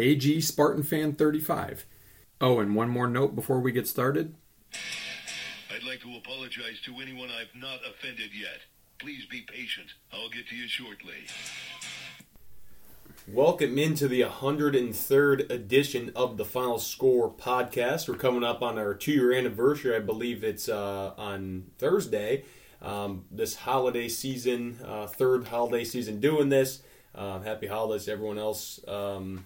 AG Spartan Fan 35. Oh, and one more note before we get started. I'd like to apologize to anyone I've not offended yet. Please be patient. I'll get to you shortly. Welcome into the 103rd edition of the Final Score podcast. We're coming up on our two year anniversary. I believe it's uh, on Thursday. Um, this holiday season, uh, third holiday season doing this. Uh, happy holidays to everyone else. Um,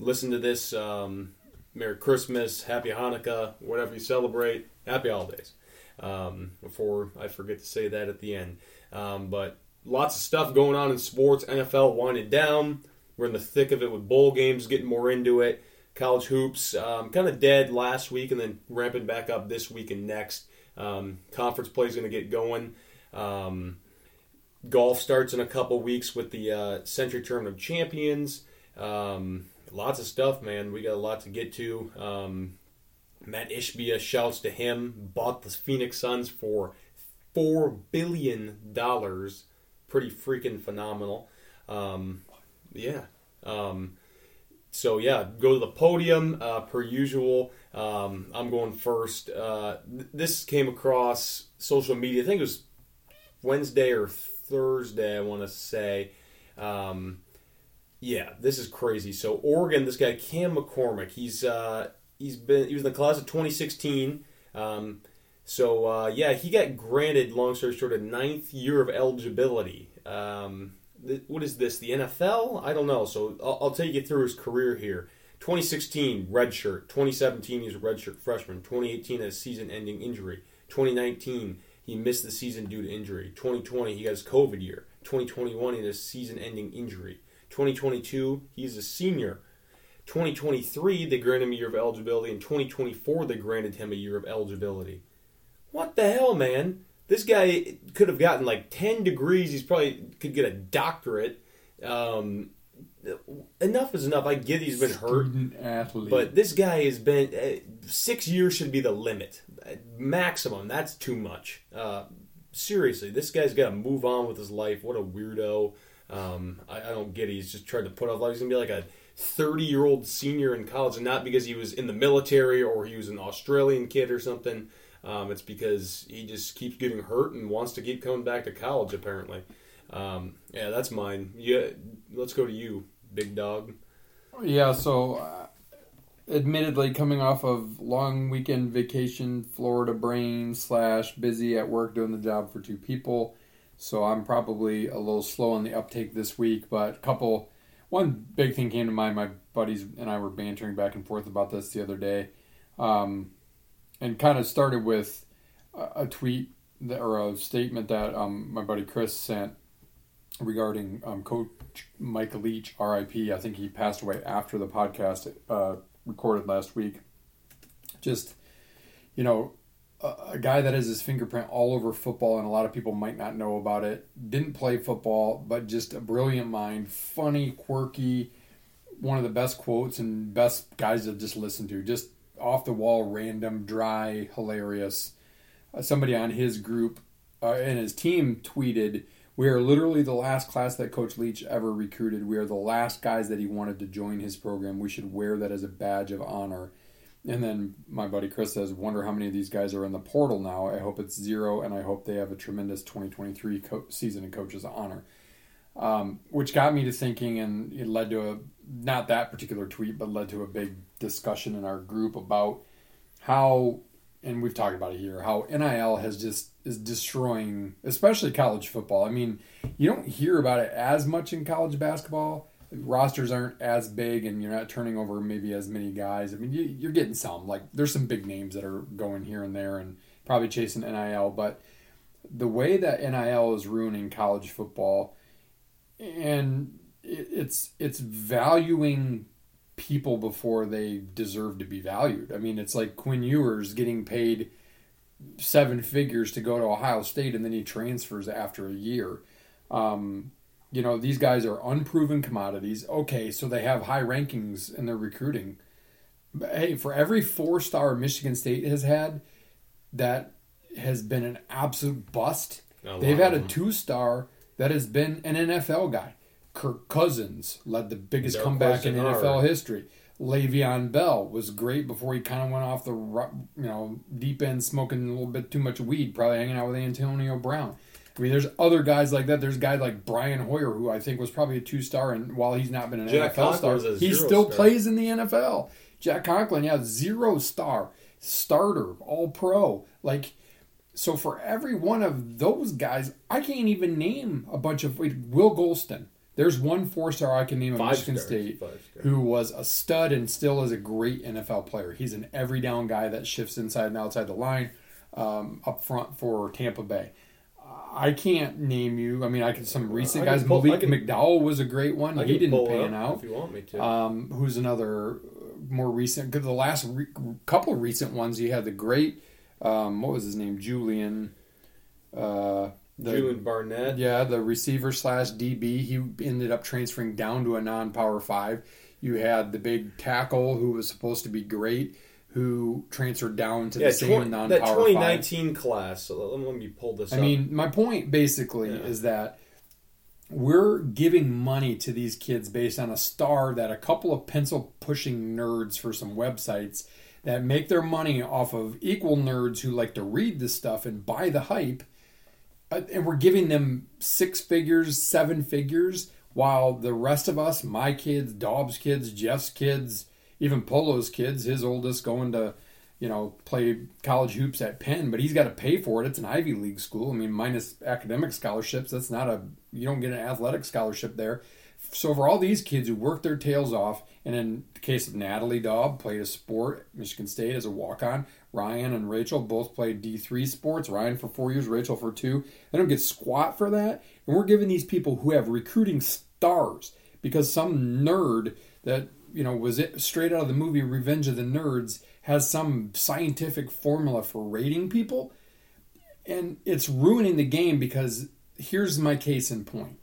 listen to this. Um, Merry Christmas, Happy Hanukkah, whatever you celebrate. Happy holidays. Um, before I forget to say that at the end. Um, but lots of stuff going on in sports. NFL winding down. We're in the thick of it with bowl games, getting more into it. College hoops, um, kind of dead last week and then ramping back up this week and next. Um, conference play is going to get going. Um, golf starts in a couple weeks with the uh, Sentry Tournament of Champions. Um, lots of stuff, man. We got a lot to get to. Um, Mat Ishbia shouts to him. Bought the Phoenix Suns for four billion dollars. Pretty freaking phenomenal. Um, yeah. Um, so yeah, go to the podium uh, per usual. Um, I'm going first. Uh, th- this came across social media. I think it was Wednesday or Thursday. I want to say. Um, yeah, this is crazy. So Oregon, this guy Cam McCormick, he's uh, he's been he was in the class of 2016. Um, so uh, yeah, he got granted, long story short, a ninth year of eligibility. Um, th- what is this? The NFL? I don't know. So I'll, I'll take you through his career here. 2016 redshirt. 2017 he's a redshirt freshman. 2018 has season-ending injury. 2019 he missed the season due to injury. 2020 he got his COVID year. 2021 he had a season-ending injury. 2022 he's a senior. 2023 they granted him a year of eligibility. In 2024 they granted him a year of eligibility. What the hell, man? This guy could have gotten like 10 degrees. He's probably could get a doctorate. Um, enough is enough. I get he's been hurt. Athlete. But this guy has been uh, six years should be the limit, maximum. That's too much. Uh, seriously, this guy's got to move on with his life. What a weirdo! Um, I, I don't get it. He's just trying to put off life. He's gonna be like a thirty-year-old senior in college, and not because he was in the military or he was an Australian kid or something. Um, it's because he just keeps getting hurt and wants to keep coming back to college. Apparently, um, yeah, that's mine. Yeah, let's go to you, big dog. Yeah, so uh, admittedly, coming off of long weekend vacation, Florida brain slash busy at work doing the job for two people, so I'm probably a little slow on the uptake this week. But a couple, one big thing came to mind. My buddies and I were bantering back and forth about this the other day, um, and kind of started with a, tweet that, or a statement that um, my buddy Chris sent regarding um, Coach Mike Leach, RIP. I think he passed away after the podcast uh, recorded last week. Just, you know, a, guy that has his fingerprint all over football, and a lot of people might not know about it. Didn't play football, but just a brilliant mind, funny, quirky, one of the best quotes and best guys to just listen to. Just off the wall, random, dry, hilarious. Uh, somebody on his group uh, and his team tweeted, "We are literally the last class that Coach Leach ever recruited. We are the last guys that he wanted to join his program. We should wear that as a badge of honor." And then my buddy Chris says, "Wonder how many of these guys are in the portal now. I hope it's zero, and I hope they have a tremendous 2023 co- season in coach's honor." Um, which got me to thinking, and it led to a not that particular tweet, but led to a big discussion in our group about how, and we've talked about it here, how NIL has just is destroying, especially college football. I mean, you don't hear about it as much in college basketball. Rosters aren't as big, and you're not turning over maybe as many guys. I mean, you, you're getting some. Like, there's some big names that are going here and there, and probably chasing NIL. But the way that NIL is ruining college football, and it, it's it's valuing people before they deserve to be valued. I mean, it's like Quinn Ewers getting paid seven figures to go to Ohio State and then he transfers after a year. Um, you know, these guys are unproven commodities. Okay, so they have high rankings in their recruiting. But hey, for every four star Michigan State has had, that has been an absolute bust. They've had a two star that has been an NFL guy. Kirk Cousins led the biggest Their comeback in question are- NFL history. Le'Veon Bell was great before he kind of went off the you know deep end, smoking a little bit too much weed, probably hanging out with Antonio Brown. I mean, there's other guys like that. There's guys like Brian Hoyer, who I think was probably a two star, and while he's not been an Jack NFL star, Conklin's he still star. plays in the NFL. Jack Conklin, yeah, zero star, starter, all pro. Like, so for every one of those guys, I can't even name a bunch of wait, Will Gholston. There's one four star I can name at Michigan stars, State who was a stud and still is a great NFL player. He's an every down guy that shifts inside and outside the line um, up front for Tampa Bay. I can't name you. I mean, I can some recent I guys. pull- Malik can- McDowell was a great one. He didn't pan out. if you want me to. Um, who's another uh, more recent? Because the last re- couple of recent ones, you had the great. Um, what was his name? Julian. Uh, the, Julian Barnett. yeah, the receiver slash DB. He ended up transferring down to a non-power five. You had the big tackle who was supposed to be great, who transferred down to Yeah, the same 20 non-power that five. 2019 class. So let, let me pull this I up. mean, my point basically Yeah. is that we're giving money to these kids based on a star that a couple of pencil pushing nerds for some websites that make their money off of equal nerds who like to read this stuff and buy the hype. And we're giving them six figures, seven figures, while the rest of us, my kids, Dobbs' kids, Jeff's kids, even Polo's kids, his oldest going to you know, play college hoops at Penn, but he's got to pay for it. It's an Ivy League school. I mean, minus academic scholarships, that's not a you don't get an athletic scholarship there. So for all these kids who work their tails off, and in the case of Natalie Daub, played a sport Michigan State as a walk on. Ryan and Rachel both played D three sports. Ryan for four years, Rachel for two. They don't get squat for that, and we're giving these people who have recruiting stars because some nerd that you know was it straight out of the movie Revenge of the Nerds has some scientific formula for rating people? And it's ruining the game because here's my case in point.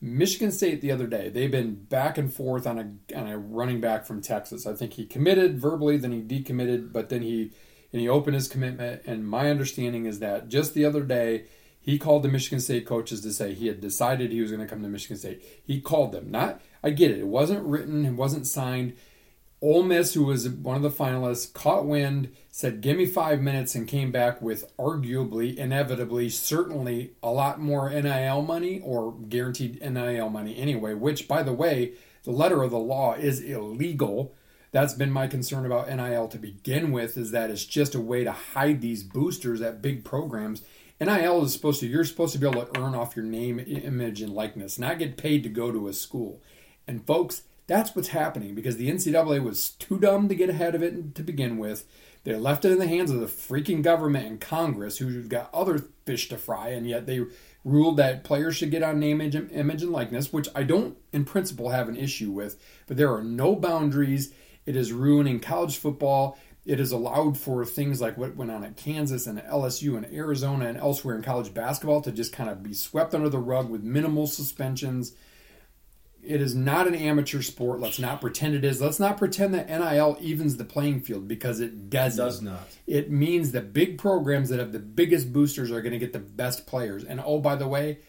Michigan State the other day they've been back and forth on a on a running back from Texas. I think he committed verbally then he decommitted but then he and he opened his commitment. And my understanding is that just the other day he called the Michigan State coaches to say he had decided he was going to come to Michigan State. He called them. Not I get it. It wasn't written, it wasn't signed. Ole Miss, who was one of the finalists, caught wind, said, Give me five minutes, and came back with arguably, inevitably, certainly a lot more NIL money or guaranteed NIL money anyway, which, by the way, the letter of the law is illegal. That's been my concern about NIL to begin with, is that it's just a way to hide these boosters at big programs. NIL is supposed to, you're supposed to be able to earn off your name, image, and likeness, not get paid to go to a school. And folks, that's what's happening because the NCAA was too dumb to get ahead of it to begin with. They left it in the hands of the freaking government and Congress, who've got other fish to fry, and yet they ruled that players should get on name, image, image and likeness, which I don't, in principle, have an issue with. But there are no boundaries. It is ruining college football. It is allowed for things like what went on at Kansas and LSU and Arizona and elsewhere in college basketball to just kind of be swept under the rug with minimal suspensions. It is not an amateur sport. Let's not pretend it is. Let's not pretend that NIL evens the playing field because it doesn't. Does not. It means the big programs that have the biggest boosters are going to get the best players. And oh, by the way,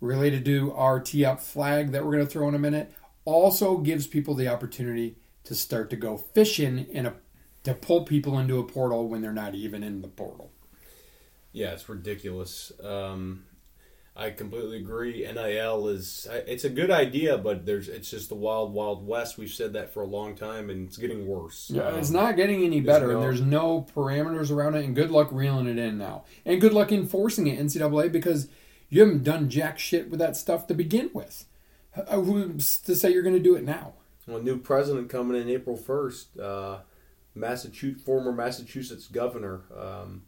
related to our tee up flag that we're going to throw in a minute, also gives people the opportunity to start to go fishing in a to pull people into a portal when they're not even in the portal. Yeah, it's ridiculous. Um, I completely agree. NIL is it's a good idea, but there's it's just the wild wild west. We've said that for a long time, and it's getting worse. Yeah, Um, it's not getting any better. no- There's no parameters around it, and good luck reeling it in now. And good luck enforcing it, NCAA, because you haven't done jack shit with that stuff to begin with. Uh, Who's to say you're going to do it now? Well, new president coming in April first. Uh, Massachusetts, former Massachusetts governor um,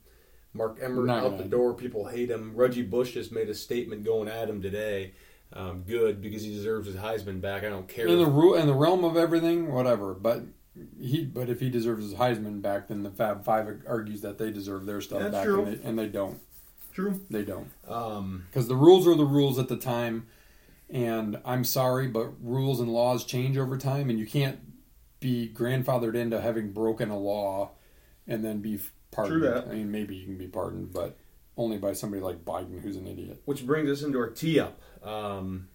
Mark Emmert Not out gonna- the door. People hate him. Reggie Bush just made a statement going at him today. um, good because he deserves his Heisman back. I don't care. in the rule in the realm of everything, whatever. But he, but if he deserves his Heisman back, then the Fab Five argues that they deserve their stuff That's back, true. And, they, and they don't. True. They don't Um, because the rules are the rules at the time. And I'm sorry, but rules and laws change over time, and you can't be grandfathered into having broken a law and then be pardoned. True that. I mean, maybe you can be pardoned, but only by somebody like Biden, who's an idiot. which brings us into our tee up. Um,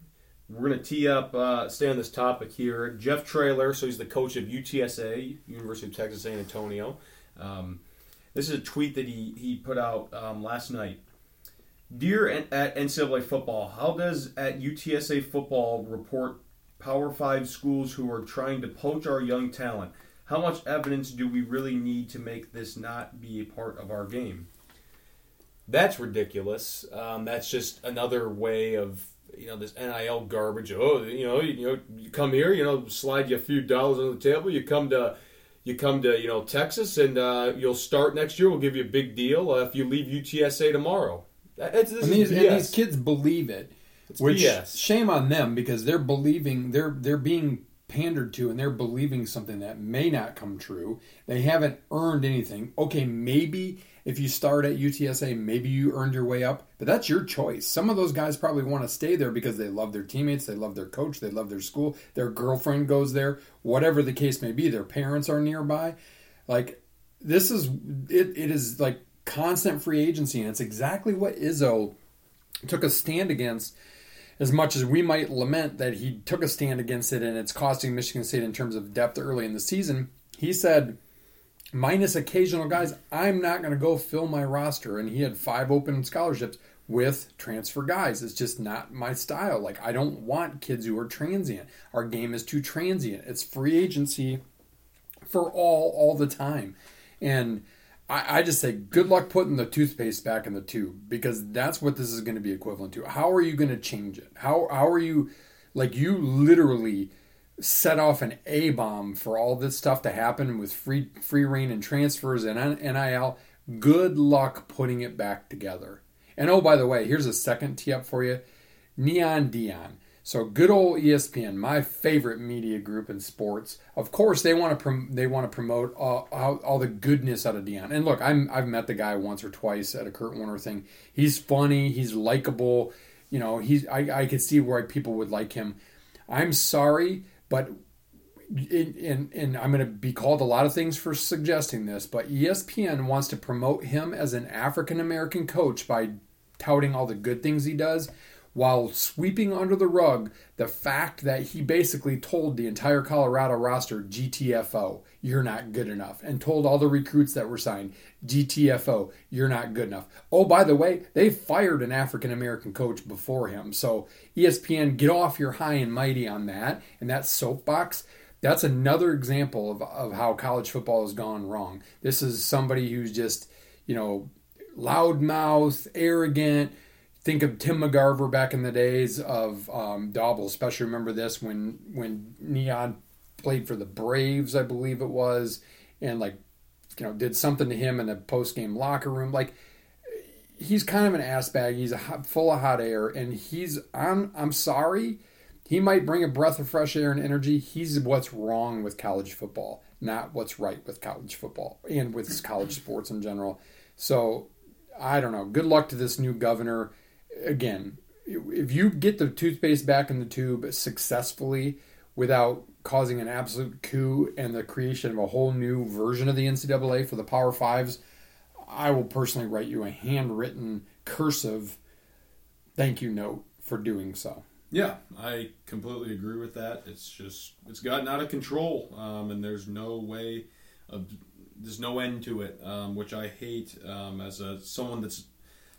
we're going to tee up, uh, stay on this topic here. Jeff Traylor, so he's the coach of UTSA, University of Texas San Antonio. Um, this is a tweet that he, he put out um, last night. Dear at NCAA football, how does at UTSA football report Power Five schools who are trying to poach our young talent? How much evidence do we really need to make this not be a part of our game? That's ridiculous. Um, that's just another way of you know this NIL garbage. Oh, you know, you know, you come here, you know, slide you a few dollars on the table. You come to, you come to, you know, Texas, and uh, you'll start next year. We'll give you a big deal uh, if you leave UTSA tomorrow. That- That's, this and is these, and these kids believe it. It's Which BS. shame on them because they're believing they're they're being pandered to and they're believing something that may not come true. They haven't earned anything. Okay, maybe if you start at UTSA, maybe you earned your way up, but that's your choice. Some of those guys probably want to stay there because they love their teammates, they love their coach, they love their school, their girlfriend goes there, whatever the case may be, their parents are nearby. Like this is it, it is like constant free agency and it's exactly what Izzo took a stand against as much as we might lament that he took a stand against it and it's costing Michigan State in terms of depth early in the season, he said, minus occasional guys, I'm not going to go fill my roster. And he had five open scholarships with transfer guys. It's just not my style. Like, I don't want kids who are transient. Our game is too transient. It's free agency for all, all the time. And I, I just say good luck putting the toothpaste back in the tube because that's what this is going to be equivalent to. How are you going to change it? How how are you like you literally set off an A bomb for all this stuff to happen with free free reign and transfers and NIL. Good luck putting it back together. And oh, by the way, here's a second tee up for you, Neon Deion. So good old ESPN, my favorite media group in sports. Of course, they want to prom- they want to promote uh, all, all, all the goodness out of Deion. And look, I'm I've met the guy once or twice at a Kurt Warner thing. He's funny. He's likable. You know, he's I I could see why people would like him. I'm sorry, but and and I'm going to be called a lot of things for suggesting this, but ESPN wants to promote him as an African American coach by touting all the good things he does while sweeping under the rug the fact that he basically told the entire Colorado roster GTFO, you're not good enough, and told all the recruits that were signed GTFO, you're not good enough. Oh, by the way, they fired an African American coach before him. So ESPN, get off your high and mighty on that and that soapbox. That's another example of, of how college football has gone wrong. This is somebody who's just, you know, loudmouth, arrogant. Think of Tim McCarver back in the days of um, Dauble. Especially remember this when when Neon played for the Braves, I believe it was, and like, you know, did something to him in the post game locker room. Like, he's kind of an ass bag. He's a hot, full of hot air, and he's. I'm I'm sorry. He might bring a breath of fresh air and energy. He's what's wrong with college football, not what's right with college football and with college sports in general. So I don't know. Good luck to this new governor. Again, if you get the toothpaste back in the tube successfully without causing an absolute coup and the creation of a whole new version of the NCAA for the Power Fives, I will personally write you a handwritten cursive thank you note for doing so. Yeah, I completely agree with that. It's just it's gotten out of control, um, and there's no way of there's no end to it, um, which I hate um, as a someone that's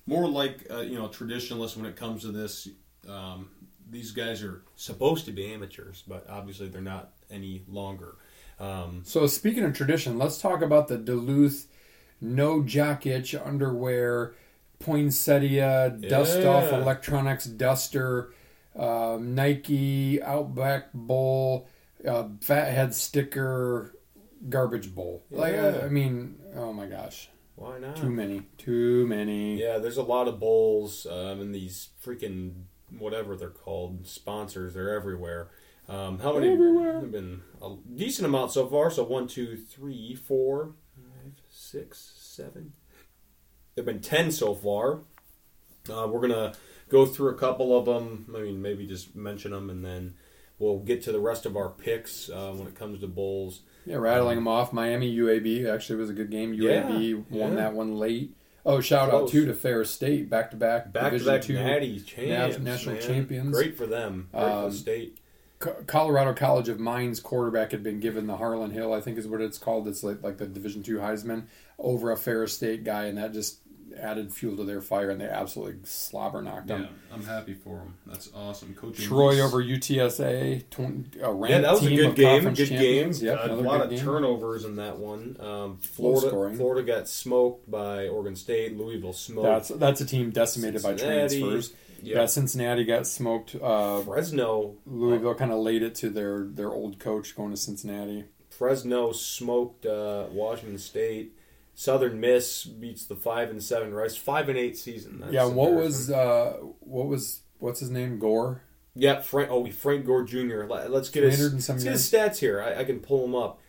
more like uh, you know traditionalist when it comes to this. Um, these guys are supposed to be amateurs, but obviously they're not any longer. Um, So speaking of tradition, let's talk about the Duluth no jock itch underwear poinsettia dust off electronics duster um, Nike Outback bowl uh, fathead sticker garbage bowl. Like I, I mean, oh my gosh, why not? too many, too many. Yeah, there's a lot of bowls um, and these freaking whatever they're called sponsors. They're everywhere. Um, how many? Everywhere. Have been a decent amount so far. So one, two, three, four, five, six, seven. There've been ten so far. Uh, we're gonna go through a couple of them. I mean, maybe just mention them, and then we'll get to the rest of our picks uh, when it comes to bowls. Yeah, rattling them off. Miami UAB actually was a good game. Yeah, UAB won yeah. that one late. Oh, shout out too to Ferris State, back to back, Back to Division back. Natty champs, national man. champions. Great for them. Great for Um, the state. Co- Colorado College of Mines quarterback had been given the Harlan Hill, I think is what it's called. It's like like the Division two Heisman over a Ferris State guy, and that just added fuel to their fire, and they absolutely slobber knocked them. Yeah, I'm happy for them. That's awesome. Coach Troy over UTSA, tw- a Yeah, that was a good game. Good game. champions. Yep, Uh, a lot of game. turnovers in that one. Um, Florida. Florida got smoked by Oregon State. Louisville smoked. That's that's a team decimated by transfers. Yep. Yeah, Cincinnati got smoked. Uh, Fresno. Louisville kind of laid it to their their old coach going to Cincinnati. Fresno smoked uh, Washington State. Southern Miss beats the five and seven Rice. Five and eight season. That's yeah, what was uh, what was what's his name? Gore. Yeah, Frank. Oh, Frank Gore Jr. Let- Let's get his, 300 and some let's get his stats here. I, I can pull them up.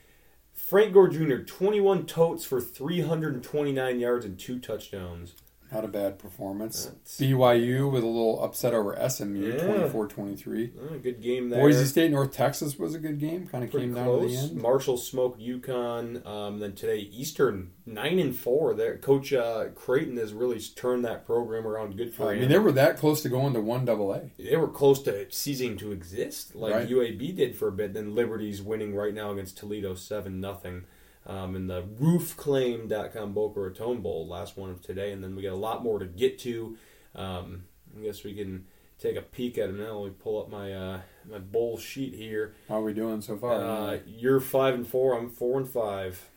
Frank Gore Jr. 21 totes for 329 yards and two touchdowns. Not a bad performance. That's- BYU with a little upset over SMU, Yeah. 24-23. Oh, good game there. Boise State, North Texas was a good game. Kind of Pretty came down close. to the end. Marshall smoked UConn. Um, then today Eastern nine and four. There, Coach uh, Creighton has really turned that program around. Good for him. I him. mean, they were that close to going to one double A. they were close to ceasing to exist, like Right. UAB did for a bit. Then Liberty's winning right now against Toledo seven nothing. Um, in the roofclaim.com Boca Raton Bowl, last one of today, and then we got a lot more to get to. Um, I guess we can take a peek at it now. Let me pull up my uh, my bowl sheet here. How are we doing so far? Uh, you're five and four. I'm four and five.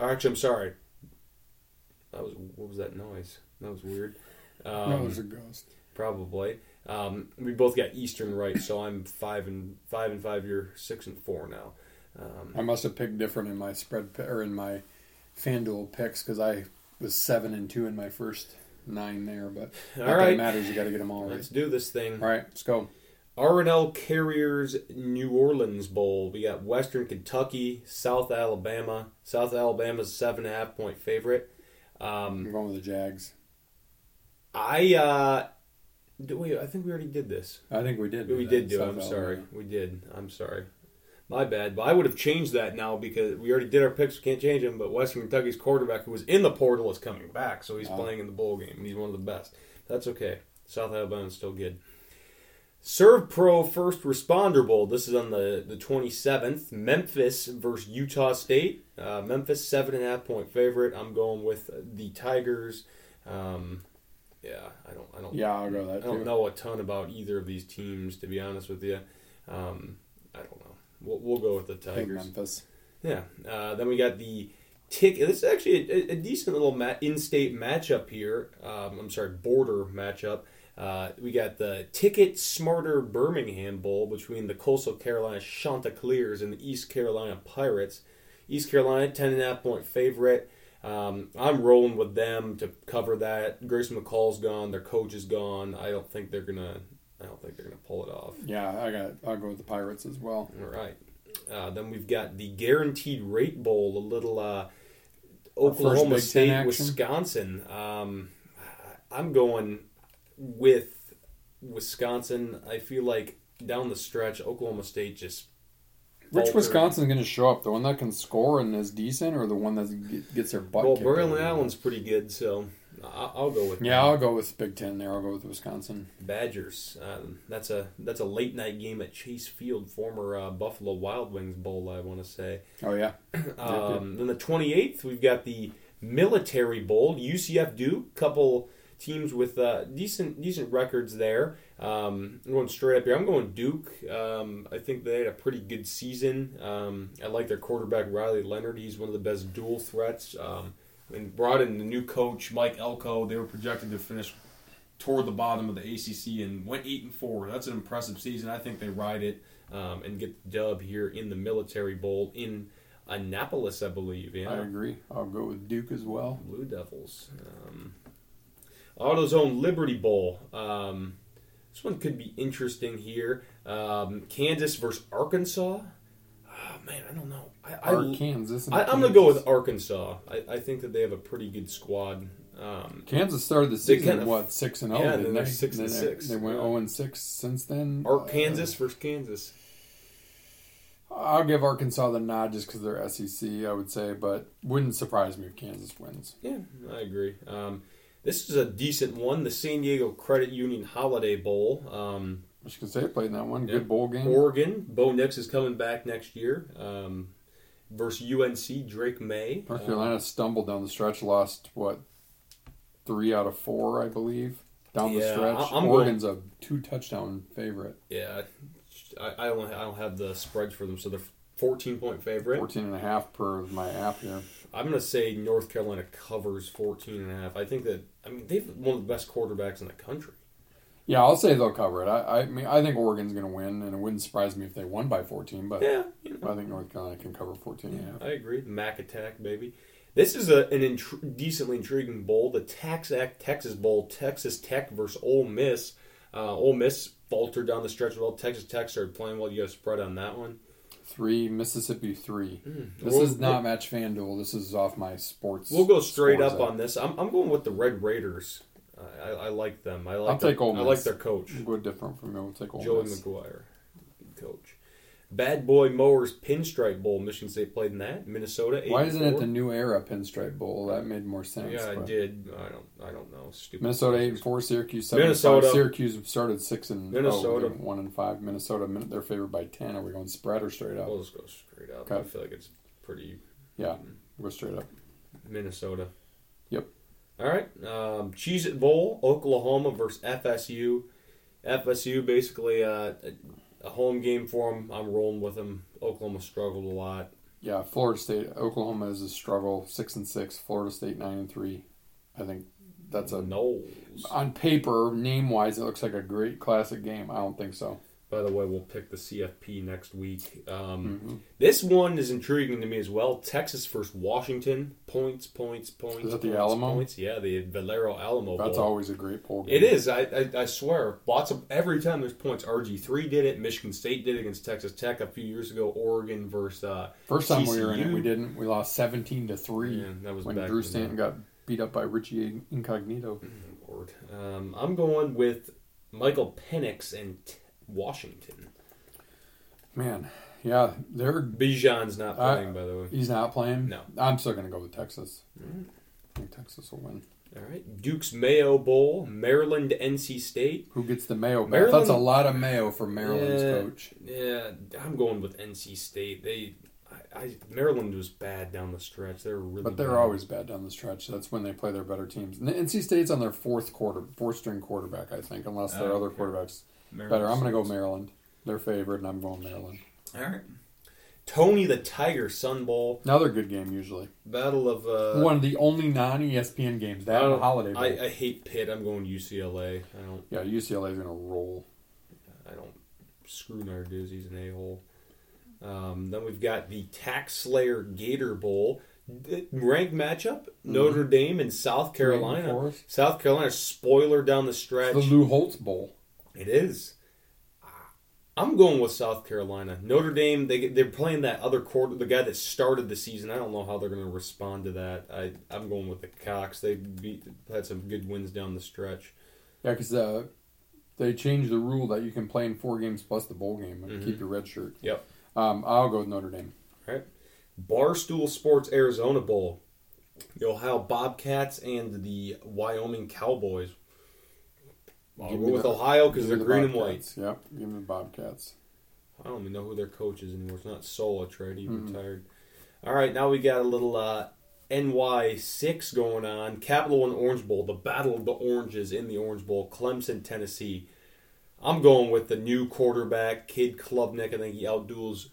Actually, I'm sorry. That was what was that noise? That was weird. Um, no, there's a ghost. probably. Um, we both got Eastern right, so I'm five and five and five. You're six and four now. Um, I must have picked different in my spread or in my FanDuel picks because I was seven and two in my first nine there. But all it matters. You got to get them all right. let's do this thing. All right, let's go. R&L Carriers New Orleans Bowl. We got Western Kentucky, South Alabama. South Alabama's seven and a half point favorite. Um, I'm going with the Jags. I uh, do we, I think we already did this. I think we did. We that, did do. South I'm Alabama. sorry. We did. I'm sorry. My bad. But I would have changed that now because we already did our picks. We can't change them. But Western Kentucky's quarterback, who was in the portal, is coming back, so he's Wow. playing in the bowl game, and he's one of the best. That's okay. South Alabama's still good. SERVPRO First Responder Bowl. This is on the, the 27th. Memphis versus Utah State. Uh, Memphis, seven and a half point favorite. I'm going with the Tigers. Um, yeah, I don't. I don't. Yeah, I'll go that I don't too. know a ton about either of these teams, to be honest with you. Um, I don't know. We'll, we'll go with the Tigers. Memphis. Yeah. Uh, then we got the tick. This is actually a, a decent little ma- in-state matchup here. Um, I'm sorry, border matchup. Uh, we got the TicketSmarter Birmingham Bowl between the Coastal Carolina Chanticleers and the East Carolina Pirates. East Carolina, ten and a half point favorite. Um, I'm rolling with them to cover that. Grayson McCall's gone. Their coach is gone. I don't think they're gonna. I don't think they're gonna pull it off. Yeah, I got. I'll go with the Pirates as well. All right. Uh, then we've got the Guaranteed Rate Bowl, a little uh, Oklahoma State. Wisconsin. Um, I'm going with Wisconsin. I feel like down the stretch, Oklahoma State just. Which faltered. Wisconsin's going to show up? The one that can score and is decent, or the one that gets their butt Well, every Allen's pretty good, so I- I'll go with Yeah. I'll go with Big Ten there. I'll go with Wisconsin. Badgers. Um, that's a that's a late night game at Chase Field, former uh, Buffalo Wild Wings Bowl. I want to say. Oh yeah, Um, then the 28th, we've got the Military Bowl, UCF Duke, couple teams with uh, decent decent records there. Um, I'm going straight up here. I'm going Duke. Um, I think they had a pretty good season. Um, I like their quarterback Riley Leonard. He's one of the best dual threats. And brought in the new coach Mike Elko. They were projected to finish toward the bottom of the ACC and went eight and four. That's an impressive season. I think they ride it um, and get the dub here in the Military Bowl in Annapolis, I believe. Yeah, I agree. I'll go with Duke as well. Blue Devils. Um, AutoZone Liberty Bowl. Um, This one could be interesting here. Um, Kansas versus Arkansas. Oh man, I don't know. I, I, Arkansas. and I, I'm gonna go with Arkansas. I, I think that they have a pretty good squad. Um, Kansas started the season kind of- what six and zero. Yeah, and then they're six and Then six. They went zero and six since then. Ar- Uh, Kansas versus Kansas. I'll give Arkansas the nod just because they're SEC. I would say, but wouldn't surprise me if Kansas wins. Yeah, I agree. Um, this is a decent one. The San Diego Credit Union Holiday Bowl. Um, Michigan State played in that one. Yeah. Good bowl game. Oregon. Bo Nix is coming back next year. Um, versus UNC Drake Maye. North Carolina stumbled down the stretch. Lost what three out of four, I believe, down the stretch. I- I'm Oregon's a two touchdown favorite. yeah, I, I don't I don't have the spreads for them, so they're 14 point favorite. 14 and a half per my app here. I'm going to say North Carolina covers 14 and a half. I think that I mean they've one of the best quarterbacks in the country. Yeah, I'll say they'll cover it. I, I mean, I think Oregon's going to win, and it wouldn't surprise me if they won by 14. But Yeah, you know. I think North Carolina can cover 14 and a. I agree. Mac Attack, baby. This is a, an intr- decently intriguing bowl. The TaxAct Texas Bowl, Texas Tech versus Ole Miss. Uh, Ole Miss faltered down the stretch well. Texas Tech started playing well. You a spread on that one. Three Mississippi three. This We'll- is not match FanDuel. This is off my sports. We'll go straight up app. on this. I'm, I'm going with the Red Raiders. I, I, like them. I like. I'll their, take Ole Miss. I like their coach, Go different from me. We'll take Ole Joey Miss. McGuire, coach. Bad Boy Mowers Pinstripe Bowl. Michigan State played in that. Minnesota. Why isn't it the New Era Pinstripe Bowl? That made more sense. Yeah, I did. I don't. I don't know. Stupid. Minnesota eight and four, Syracuse seven. Minnesota. Five. Syracuse started six and oh, Minnesota. Oh, they went one and five. Minnesota, min- they're favored by ten. Are we going spread or straight up? We'll just go straight up. Okay. I feel like it's pretty Yeah, we're straight up. Minnesota. Yep. All right. Um, Cheez It Bowl, Oklahoma versus FSU. FSU basically uh, a home game for them. I'm rolling with them. Oklahoma struggled a lot. Yeah, Florida State, Oklahoma is a struggle. Six and six. Florida State nine and three. I think that's a Knowles. on paper, name wise, it looks like a great classic game. I don't think so. By the way, we'll pick the CFP next week. Um, Mm-hmm. This one is intriguing to me as well. Texas versus Washington. Points, points, points. Is that the points, Alamo? Points. Yeah, the Valero Alamo. That's Bowl. always a great bowl game. It is. I, I I swear. Lots of every time there's points. RG three did it. Michigan State did it against Texas Tech a few years ago. Oregon versus uh, First time we were in it, we didn't. We lost seventeen to three Yeah, that was when back Drew the- Stanton got beat up by Richie Incognito. Lord. Um, I'm going with Michael Penix and Washington. Man, yeah, they're Bijan's not playing, by the way. he's not playing. No. I'm still gonna go with Texas. Mm. I think Texas will win. All right. Duke's Mayo Bowl, Maryland, NC State. Who gets the Mayo? Maryland- That's a lot of Mayo for Maryland's Yeah. coach. Yeah, I'm going with NC State. They, I, I Maryland was bad down the stretch. They were really. But they're bad. always bad down the stretch. That's when they play their better teams. And NC State's on their fourth quarter, fourth string quarterback, I think, unless their Oh, other okay. quarterbacks Maryland better. I'm going to go. Maryland. They're favored, and I'm going Maryland. All right. Tony the Tiger Sun Bowl Another good game usually. Battle of. Uh, One of the only non E ESPN games. That and Holiday Bowl. I, I hate Pitt. I'm going UCLA. I don't. yeah, UCLA's going to roll. I don't screw Narduzzi's He's an a hole. Um, then we've got the TaxSlayer Gator Bowl. Ranked matchup: Notre Dame and South Carolina. South Carolina spoiler down the stretch. The Lou Holtz Bowl. It is. I'm going with South Carolina. Notre Dame, they they're playing that other quarter, the guy that started the season. I don't know how they're going to respond to that. I I'm going with the Cocks. They beat had some good wins down the stretch. Yeah, because uh, they changed the rule that you can play in four games plus the bowl game and Mhm. keep your red shirt. Yep. Um, I'll go with Notre Dame. Right. Barstool Sports Arizona Bowl. The Ohio Bobcats and the Wyoming Cowboys. I'll Give go with the- Ohio because they're the green and white. Yep, give me the Bobcats. I don't even know who their coach is anymore. It's not Solich, right? He Mm-mm. retired. All right, now we got a little uh, NY6 going on. Capital One Orange Bowl, the Battle of the Oranges in the Orange Bowl, Clemson, Tennessee. I'm going with the new quarterback, Kid Klubnik. I think he outduels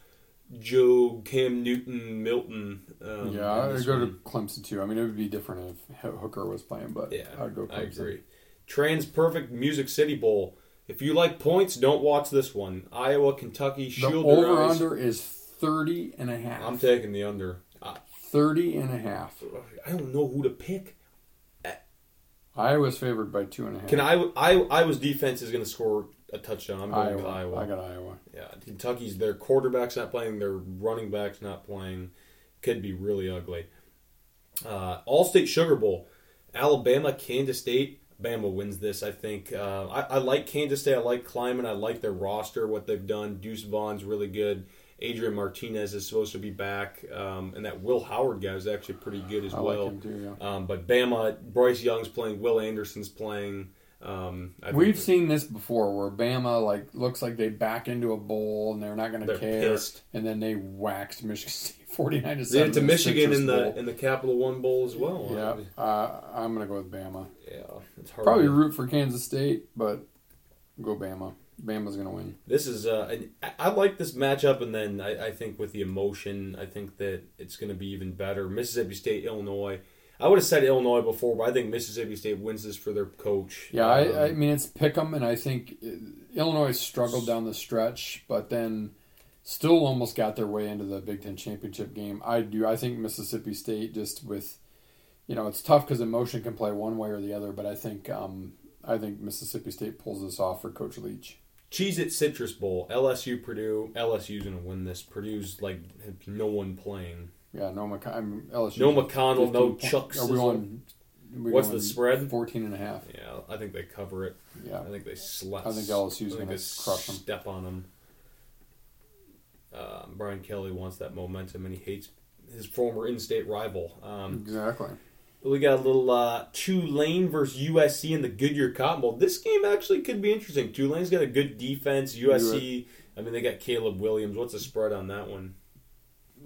Joe Cam Newton Milton. Um, yeah, I'd go to. Clemson too. I mean, it would be different if Hooker was playing, but Yeah, I'd go Clemson. I agree. TransPerfect Music City Bowl. If you like points, don't watch this one. Iowa, Kentucky, The Shield your over under is 30 and a half. I'm taking the under. I, 30 and a half. I don't know who to pick. Iowa's favored by two and a half. Can I? I Iowa's defense is going to score a touchdown. I'm going Iowa. with Iowa. I got Iowa. Yeah, Kentucky's their quarterback's not playing, their running back's not playing. Could be really ugly. Uh, Allstate Sugar Bowl, Alabama, Kansas State. Bama wins this, I think. Uh, I, I like Kansas State. I like Klieman. I like their roster, what they've done. Deuce Vaughn's really good. Adrian Martinez is supposed to be back, um, and that Will Howard guy is actually pretty good as I well. like too. Yeah. Um, but Bama, Bryce Young's playing. Will Anderson's playing. Um, I We've think seen this before, where Bama like looks like they back into a bowl and they're not going to care, pissed. and then they waxed Michigan State forty nine to seven. went to Michigan Citrus in the Bowl. in the Capital One Bowl as well. Yeah, uh, I'm going to go with Bama. yeah. It's hard. Probably to- root for Kansas State, but go Bama. Bama's going to win. This is uh, an, I- I like this matchup, and then I, I think with the emotion, I think that it's going to be even better. Mississippi State, Illinois. I would have said Illinois before, but I think Mississippi State wins this for their coach. Yeah, Um, I, I mean it's pick 'em, and I think uh, Illinois struggled down the stretch, but then still almost got their way into the Big Ten championship game. I do. I think Mississippi State just with, you know, it's tough because emotion can play one way or the other. But I think um, I think Mississippi State pulls this off for Coach Leach. Cheez It Citrus Bowl, LSU, Purdue. LSU's going to win this. Purdue's like no one playing. Yeah, no McC- I'm LSU. No McConnell, no 15 point- Chuck Are we Sizzle. going, we What's the going spread? 14 and a half. Yeah, I think they cover it. Yeah. I think they slap. I think LSU's gonna crush 'em. Step on them. Uh, Brian Kelly wants that momentum, and he hates his former in-state rival. Um, Exactly. we got a little uh, Tulane versus USC in the Goodyear Cotton Bowl. This game actually could be interesting. Tulane's got a good defense. USC, I mean, they got Caleb Williams. What's the spread on that one?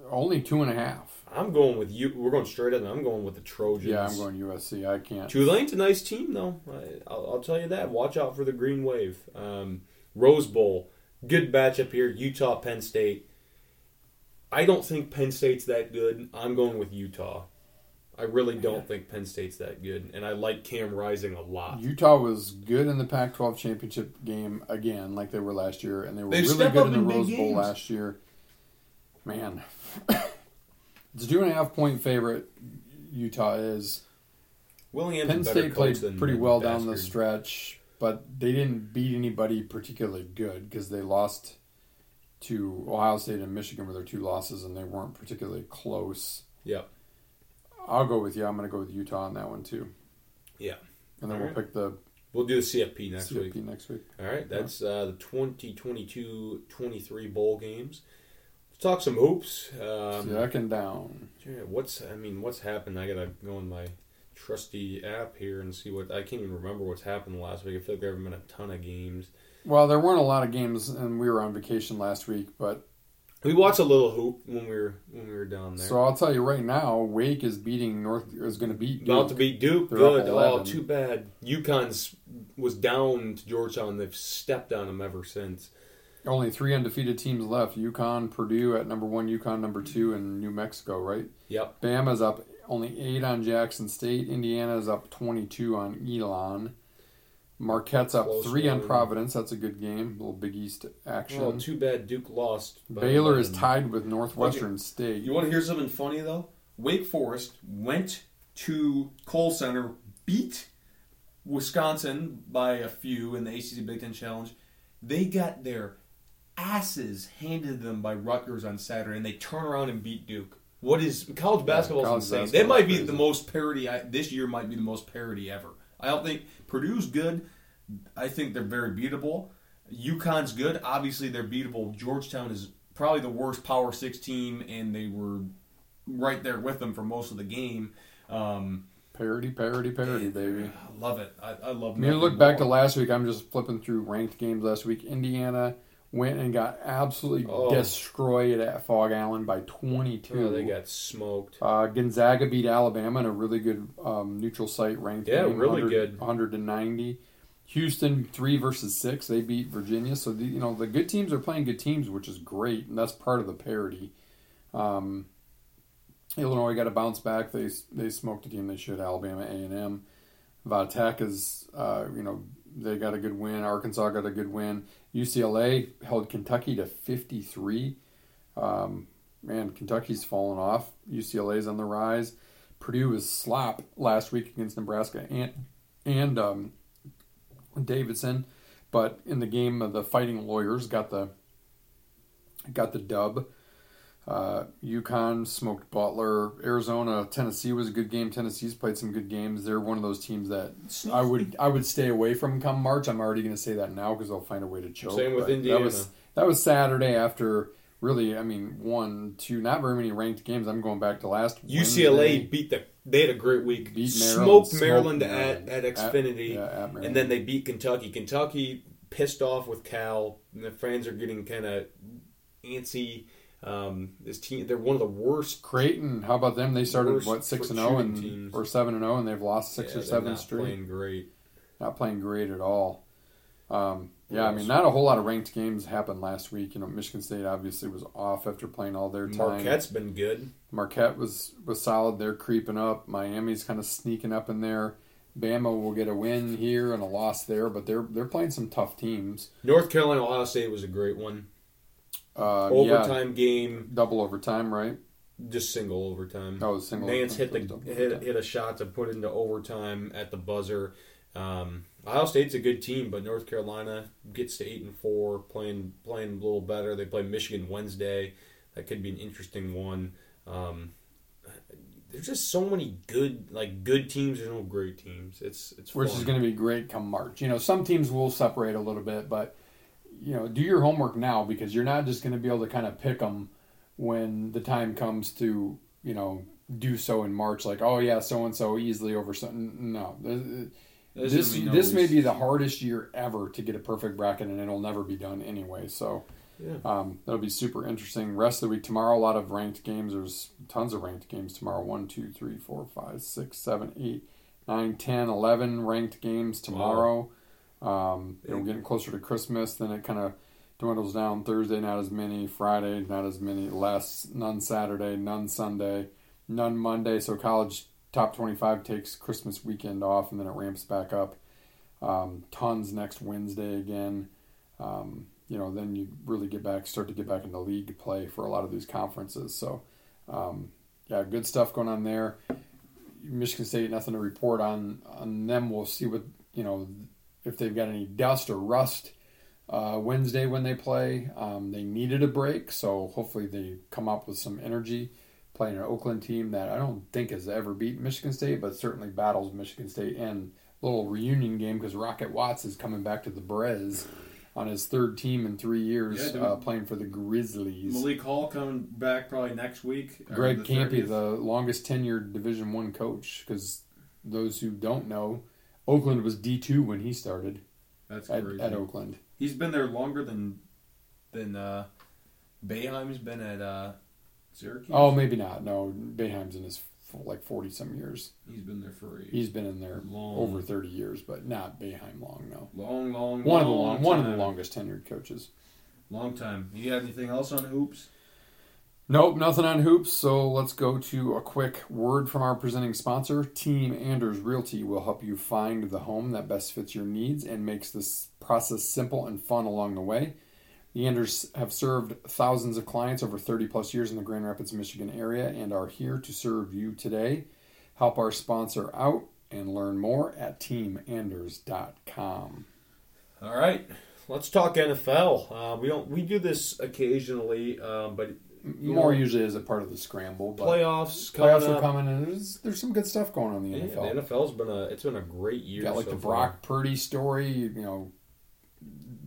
Only two and a half. I'm going with you. We're going straight up. I'm going with the Trojans. Yeah, I'm going USC. I can't. Tulane's a nice team, though. I, I'll, I'll tell you that. Watch out for the Green Wave. Um, Rose Bowl, good matchup here. Utah, Penn State. I don't think Penn State's that good. I'm going with Utah. I really don't think Penn State's that good, and I like Cam Rising a lot. Utah was good in the Pac-12 championship game again, like they were last year, and they were They've really good in the Rose Bowl games. last year. Man, it's a two and a half point favorite. Utah is. Williams Penn a better State played pretty well down the stretch, but they didn't beat anybody particularly good because they lost to Ohio State and Michigan with their two losses, and they weren't particularly close. Yep. I'll go with you. I'm going to go with Utah on that one too. Yeah. And then Alright. we'll pick the We'll do the CFP next CFP week. next week. All right, that's uh, the 2022-23 bowl games. Talk some hoops. Um, Second down. Yeah, what's I mean, what's happened? I gotta go on my trusty app here and see what I can't even remember what's happened last week. I feel like there haven't been a ton of games. Well, there weren't a lot of games, and we were on vacation last week. But We watched a little hoop when we were when we were down there. so I'll tell you right now, Wake is beating North is going to beat About Duke. to beat Duke. They're Good. Oh, too bad. UConn's was down to Georgetown. They've stepped on them ever since. Only three undefeated teams left: UConn, Purdue at number one, UConn number two, and New Mexico. Right? Yep. Bama's up only eight on Jackson State. Indiana's up twenty-two on Elon. Marquette's up Close three on. Providence. That's a good game. A little Big East action. Well, too bad Duke lost. Baylor is um, tied with Northwestern State. You want to hear something funny though? Wake Forest went to Kohl Center, beat Wisconsin by a few in the ACC Big Ten Challenge. They got their asses handed them by Rutgers on Saturday, and they turn around and beat Duke. What is college basketball college is insane? basketball That might be crazy. the most parody. I, this year might be the most parody ever. I don't think Purdue's good. I think they're very beatable. UConn's good. Obviously, they're beatable. Georgetown is probably the worst Power Six team, and they were right there with them for most of the game. Um, Parody, parody, parody, baby. I love it. I, I love. Nothing look back to last week. I'm just flipping through ranked games last week. Indiana went and got absolutely Oh. destroyed at Phog Allen by 22. Oh, they got smoked. uh, Gonzaga beat Alabama in a really good um, neutral site ranked Yeah, game. really 100 good. 190. Houston three versus six. They beat Virginia. So the, you know the good teams are playing good teams, which is great, and that's part of the parity. Um, Illinois got to bounce back. They they smoked a team they should. Alabama A and M. Vatek is uh, you know they got a good win. Arkansas got a good win. UCLA held Kentucky to fifty three. Um, man, Kentucky's fallen off. UCLA's on the rise. Purdue was slop last week against Nebraska and and um, Davidson. But in the game, uh, the Fighting Lawyers got the got the dub. Uh, UConn smoked Butler. Arizona, Tennessee was a good game. Tennessee's played some good games. They're one of those teams that I would I would stay away from come March. I'm already going to say that now because they'll find a way to choke. Same with But Indiana. That was that was Saturday after really. I mean, one, two, not very many ranked games. I'm going back to last week. UCLA Wednesday. beat the. They had a great week. Beat Maryland, smoked smoked Maryland, Maryland. at, at At- Xfinity, yeah, at Maryland. and then they beat Kentucky. Kentucky pissed off with Cal, and the fans are getting kind of antsy. Um, this team, they're one of the worst. Creighton, how about them? They started what six and zero and teams. or seven and zero, and they've lost six yeah, or seven not straight. Playing great. Not playing great at all. Um, yeah, I mean, not a whole lot of ranked games happened last week. You know, Michigan State obviously was off after playing all their time. Marquette's been good. Marquette was was solid. They're creeping up. Miami's kind of sneaking up in there. Bama will get a win here and a loss there, but they're they're playing some tough teams. North Carolina, Ohio State was a great one. Uh, yeah, Overtime game, double overtime, right? just single overtime. Oh, single. Nance hit the hit, hit a shot to put into overtime at the buzzer. Um, Ohio State's a good team, but North Carolina gets to eight and four, playing playing a little better. They play Michigan Wednesday. That could be an interesting one. Um, there's just so many good like good teams. There's no great teams. It's it's which fun. is going to be great come March. You know, some teams will separate a little bit, but you know, do your homework now because you're not just going to be able to kind of pick them when the time comes to you know do so in March. Like, oh yeah, so and so easily over something. No, There's this no this may be the hardest year ever to get a perfect bracket, and it'll never be done anyway. So. Yeah. Um, that'll be super interesting. Rest of the week tomorrow, a lot of ranked games. There's tons of ranked games tomorrow. One, two, three, four, five, six, seven, eight, nine, ten, eleven ranked games tomorrow. Um, you know, getting closer to Christmas, then it kind of dwindles down. Thursday, not as many. Friday, not as many. Less. None Saturday. None Sunday. None Monday. So college top twenty-five takes Christmas weekend off, and then it ramps back up. Um, tons next Wednesday again. Um, you know, then you really get back, start to get back into league play for a lot of these conferences. So, um, yeah, good stuff going on there. Michigan State, nothing to report on on them. We'll see what you know if they've got any dust or rust uh, Wednesday when they play. Um, they needed a break, so hopefully they come up with some energy. Playing an Oakland team that I don't think has ever beaten Michigan State, but certainly battles Michigan State and little reunion game because Rocket Watts is coming back to the Brez on his third team in three years, Yeah, uh, playing for the Grizzlies. Malik Hall coming back probably next week. Greg the Kampe, 30th. the longest tenured Division One coach, because those who don't know, Oakland was D two when he started That's at, crazy. at Oakland. He's been there longer than than uh, Boeheim's been at uh, Syracuse. Oh, maybe not. No, Boeheim's in his like forty some years. He's been there for a He's been in there Long. over thirty years, but not Boeheim long. No, long, long, one of the long long, one of the longest tenured coaches. long time. You got anything else on hoops? Nope, nothing on hoops. So let's go to a quick word from our presenting sponsor. Team Anders Realty will help you find the home that best fits your needs and makes this process simple and fun along the way. The Anders have served thousands of clients over 30 plus years in the Grand Rapids, Michigan area and are here to serve you today. Help our sponsor out and learn more at teamanders.com. All right, let's talk NFL. Uh, we don't we do this occasionally, um, but More know, usually as a part of the scramble, but playoffs coming playoffs are up. coming and there's, there's some good stuff going on in the Yeah, NFL. the NFL's been a it's been a great year. You got like so the far. Brock Purdy story. You know,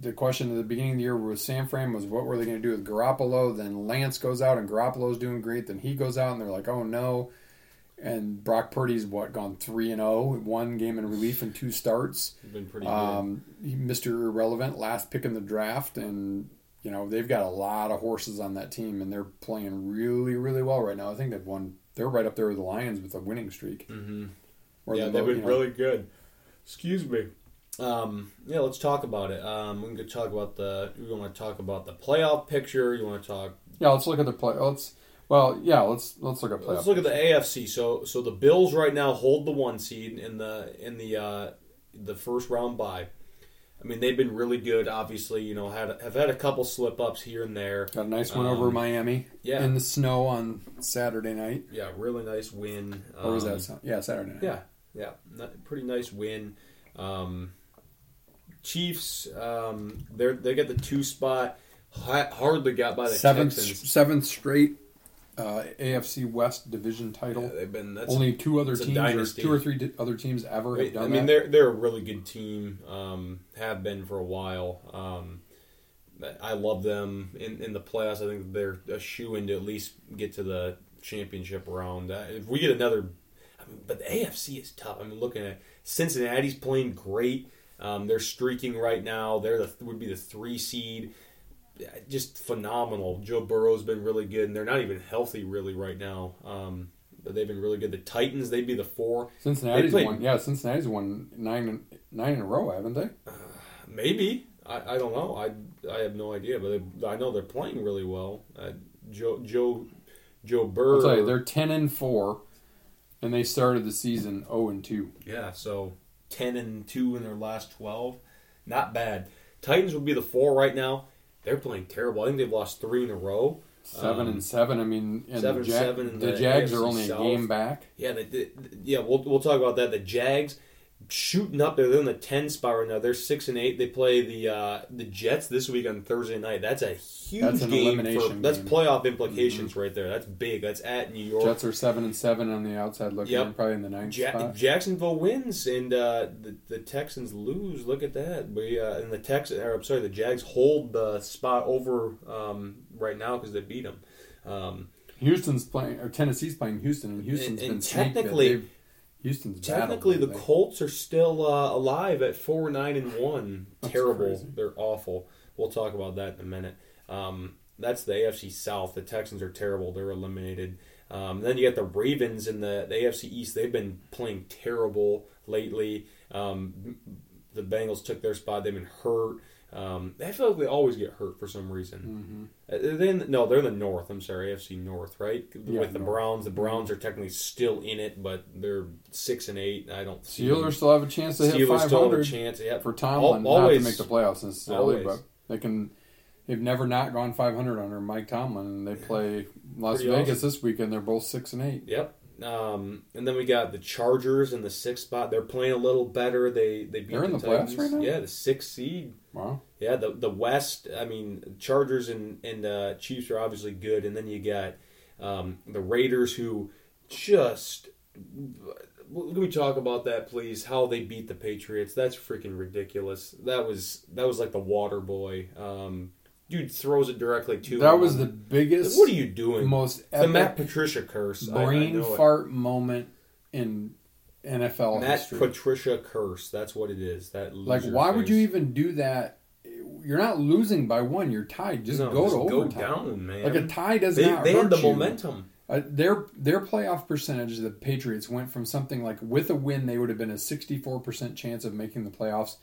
the question at the beginning of the year with San Fran was what were they going to do with Garoppolo? Then Lance goes out and Garoppolo's doing great. Then he goes out and they're like, oh no. And Brock Purdy's what gone three and zero, one game in relief and two starts. Been pretty good. Um, Mr. Irrelevant, last pick in the draft, and you know they've got a lot of horses on that team, and they're playing really, really well right now. I think they've won. They're right up there with the Lions with a winning streak. Mhm. Yeah, they've been you know, really good. Excuse me. Um, yeah, let's talk about it. Um, we can talk about the. We want to talk about the playoff picture. You want to talk? Yeah, let's look at the play. Let's well, yeah, let's let's look at playoff. Let's look at the AFC. So, so the Bills right now hold the one seed in the in the uh, the first round bye. I mean, they've been really good. Obviously, you know, had have had a couple slip ups here and there. Got a nice one Um, over Miami. yeah. in the snow on Saturday night. Yeah, really nice win. Or was Um, that yeah Saturday night? Yeah, Yeah, pretty nice win. Um, Chiefs, um, they they got the two spot. Hardly got by the seventh Texans. seventh straight uh, AFC West division title. Yeah, they've been that's Only two other teams, or two or three di- other teams ever have I mean, that. they're they're a really good team. Um, have been for a while. Um, I love them in, in the playoffs. I think they're a shoe in to at least get to the championship round. Uh, if we get another, I mean, but the AFC is tough. I mean, looking at Cincinnati's playing great. Um, they're streaking right now. They're the would be the three seed. Just phenomenal. Joe Burrow's been really good, and they're not even healthy really right now. Um, but they've been really good. The Titans, they'd be the four. Cincinnati's played- won. Yeah, Cincinnati's won nine in- nine in a row, haven't they? Maybe I, I don't know. I I have no idea, but they, I know they're playing really well. Uh, Joe Joe Joe Burr. I'll tell you, they're ten and four, and they started the season zero and two. yeah, so ten and two in their last twelve, not bad. Titans would be the four right now. They're playing terrible. I think they've lost three in a row. Seven Um, and seven. I mean, seven the, Jag- seven the the Jags are AFC only a game back. Yeah, they, they, yeah. We'll we'll talk about that. The Jags shooting up there. They're in the ten spot right now. They're six and eight. They play the uh, the Jets this week on Thursday night. That's a huge That's game. For, elimination that's playoff implications right there. That's big. That's at New York. Jets are seven and seven on the outside looking Yep. in, probably in the ninth Ja- spot. Jacksonville wins and uh, the the Texans lose. Look at that. We uh, and the Tex or I'm sorry, the Jags hold the spot over um, right now because they beat them. Um, Houston's playing, or Tennessee's playing Houston, and Houston's and been snake technically- Houston's battled Technically, the. Colts are still uh, alive at four nine and one. Terrible. crazy. They're awful. We'll talk about that in a minute. Um, that's the AFC South. The Texans are terrible. They're eliminated. Um, then you got the Ravens in the, the AFC East. They've been playing terrible lately. Um, the Bengals took their spot. They've been hurt. Um, I feel like they always get hurt for some reason. Mm-hmm. Uh, Then no, they're in the North. I'm sorry, AFC North, right? Yeah, With the North. Browns, the Browns are technically still in it, but they're six and eight. I don't see Steelers them. still have a chance to hit Steelers five still have a chance. Yeah, for Tomlin, Al- not to make the playoffs necessarily, Always. but they can. They've never not gone 500 under Mike Tomlin, and they play Las Pretty Vegas awesome. this weekend. They're both six and eight. Yep. Um, and then we got the Chargers in the sixth spot. They're playing a little better. They they beat They're in the, the Titans. right now? Yeah, the sixth seed. Wow, Yeah, the the West. I mean, Chargers and and uh, Chiefs are obviously good, and then you got um, the Raiders who just. Can we talk about that, please. How they beat the Patriots? That's freaking ridiculous. That was that was like the water boy. Um, dude throws it directly to. that him. was the biggest, What are you doing? most the Matt Patricia curse. I- I brain it. fart moment in NFL Matt history. Patricia curse. That's what it is. That like, why would you even do that? You're not losing by one. You're tied. Just No, go just to go overtime. down, man. Like a tie does They, not they had the you. momentum. Uh, their their playoff percentage, the Patriots went from something like with a win they would have been a 64% chance of making the playoffs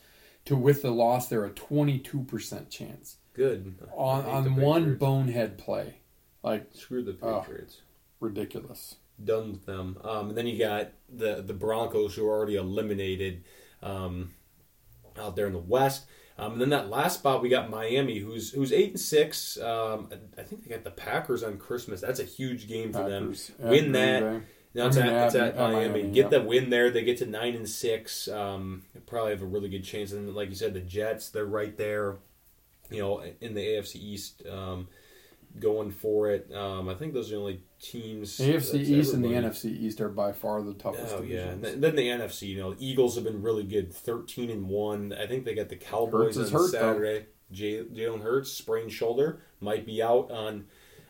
to with the loss they're a 22% chance Good. on on one bonehead play. Like Screw the Oh. Patriots. ridiculous. Done with them. Um, and then you got the the Broncos who are already eliminated um, out there in the West. Um, and then that last spot we got Miami, who's who's eight and six. Um, I think they got the Packers on Christmas. That's a huge game for Packers them. Win that. No, it's, at, it's at Miami. Miami, Get yeah. the win there. They get to nine and six. Um, probably have a really good chance. And like you said, the Jets, they're right there. You know, in the AFC East, um, going for it. Um, I think those are the only teams. AFC East and the. NFC East are by far the toughest Oh yeah, and then the NFC. You know, the Eagles have been really good, thirteen and one. I think they got the Cowboys on hurt. Saturday. J- Jalen Hurts sprained shoulder might be out on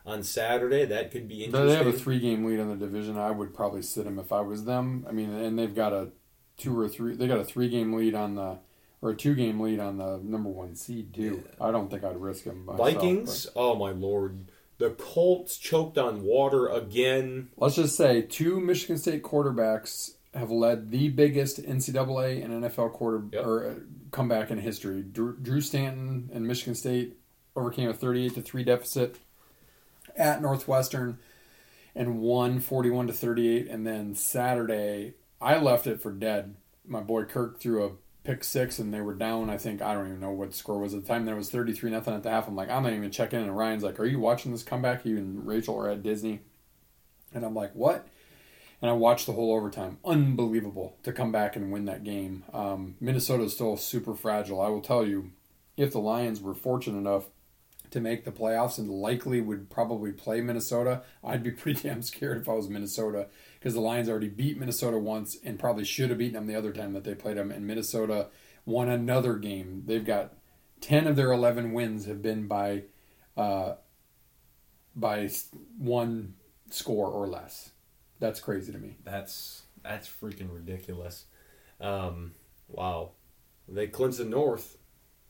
on Saturday. That could be interesting. They have a three game lead on the division. I would probably sit them if I was them. I mean, and they've got a two or three. They got a three game lead on the or a two game lead on the number one seed too. I don't think I'd risk them. Myself, Vikings. Oh my lord, the Colts choked on water again. Let's just say two Michigan State quarterbacks have led the biggest NCAA and NFL quarter Yep. or uh, comeback in history. Drew, Drew Stanton and Michigan State overcame a thirty eight to three deficit at Northwestern and won 41 to 38 and then saturday i left it for dead my boy kirk threw a pick six and they were down i think i don't even know what score was at the time there was 33 nothing at the half i'm like i'm not even checking in and ryan's like are you watching this comeback you and rachel are at disney and i'm like what and I watched the whole overtime. Unbelievable to come back and win that game. Um, Minnesota is still super fragile. I will tell you, if the Lions were fortunate enough to make the playoffs and likely would probably play Minnesota, I'd be pretty damn scared if I was Minnesota because the Lions already beat Minnesota once and probably should have beaten them the other time that they played them. And Minnesota won another game. They've got ten of their eleven wins have been by uh, by one score or less. That's crazy to me. That's that's freaking ridiculous. Um, wow. They clinched the North.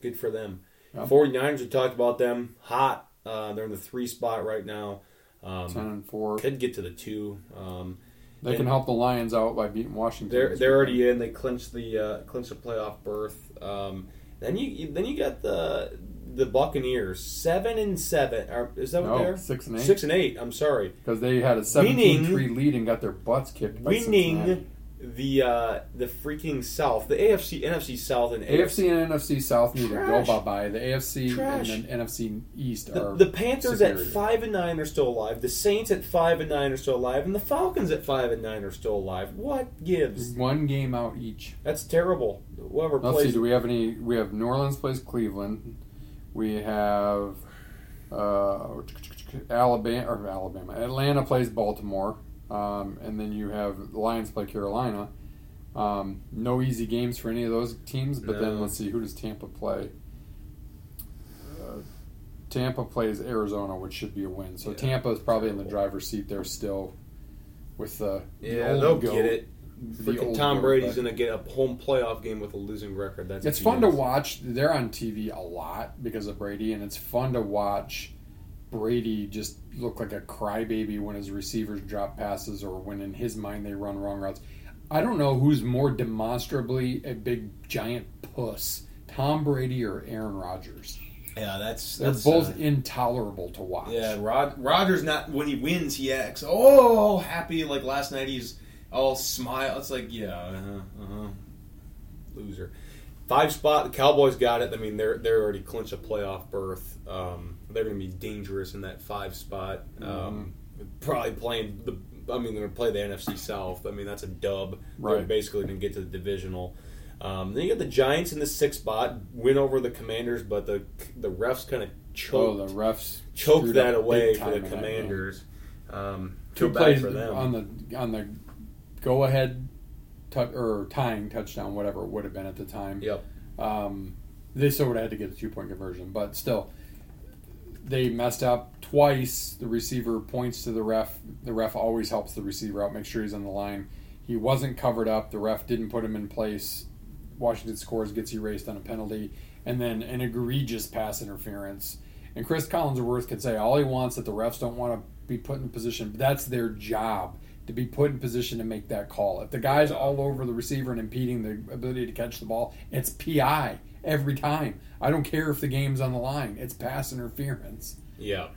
Good for them. Yeah. 49ers, we talked about them. Hot. Uh, they're in the three spot right now. Ten Um, and four. could get to the two. Um, They can help the Lions out by beating Washington. they're they're already in. They clinched the uh, clinched the playoff berth. Um, then you then you got the the Buccaneers seven and seven. Or, is that what No, they're six and eight. Six and eight. I'm sorry. because they had a 17-3 lead and got their butts kicked. Winning the uh, the freaking South, the AFC, NFC South, and AFC and NFC South need to go bye bye. The AFC Trash. and then NFC East The, are the Panthers superior. at five and nine are still alive. The Saints at five and nine are still alive, and the Falcons at five and nine are still alive. What gives? one game out each. That's terrible. Whoever Let's see. plays, Do we have any? We have New Orleans plays Cleveland. We have uh, Alabama or Alabama. Atlanta plays Baltimore, um, and then you have the Lions play Carolina. Um, no easy games for any of those teams. But then let's see. Who does Tampa play? Uh, Tampa plays Arizona, which should be a win. So Yeah, Tampa is probably in the driver's seat there still, with the the yeah, old they'll get it. the Freaking Tom Brady's gonna get a home playoff game with a losing record. That's it's fun to watch. They're on TV a lot because of Brady, and it's fun to watch Brady just look like a crybaby when his receivers drop passes or when in his mind they run wrong routes. I don't know who's more demonstrably a big giant puss, Tom Brady or Aaron Rodgers. Yeah, that's They're that's, both uh, intolerable to watch. yeah, Rod Rogers not when he wins he acts oh happy like last night he's all smile. It's like yeah, uh-huh, uh-huh. loser. Five spot, the Cowboys got it. I mean, they're they're already clinched a playoff berth. Um, they're going to be dangerous in that five spot. Um, Probably playing the. I mean, they're going to play the NFC South. I mean, that's a dub. They're Right. basically going to get to the divisional. Um, then you got the Giants in the sixth spot, win over the Commanders, but the the refs kind of Oh, choked the refs choked that away for the in that game. Commanders. Um, Two bad plays for them. on the on the go ahead, tou- or tying touchdown, whatever it would have been at the time. Yep. Um, they still would have had to get a two point conversion, but still, they messed up twice. The receiver points to the ref. The ref always helps the receiver out, make sure he's on the line. He wasn't covered up. The ref didn't put him in place. Washington scores, gets erased on a penalty, and then an egregious pass interference. And Chris Collinsworth can say all he wants that the refs don't want to be put in position, but that's their job to be put in position to make that call. If the guy's all over the receiver and impeding the ability to catch the ball, it's PI every time. I don't care if the game's on the line. It's pass interference. Yeah.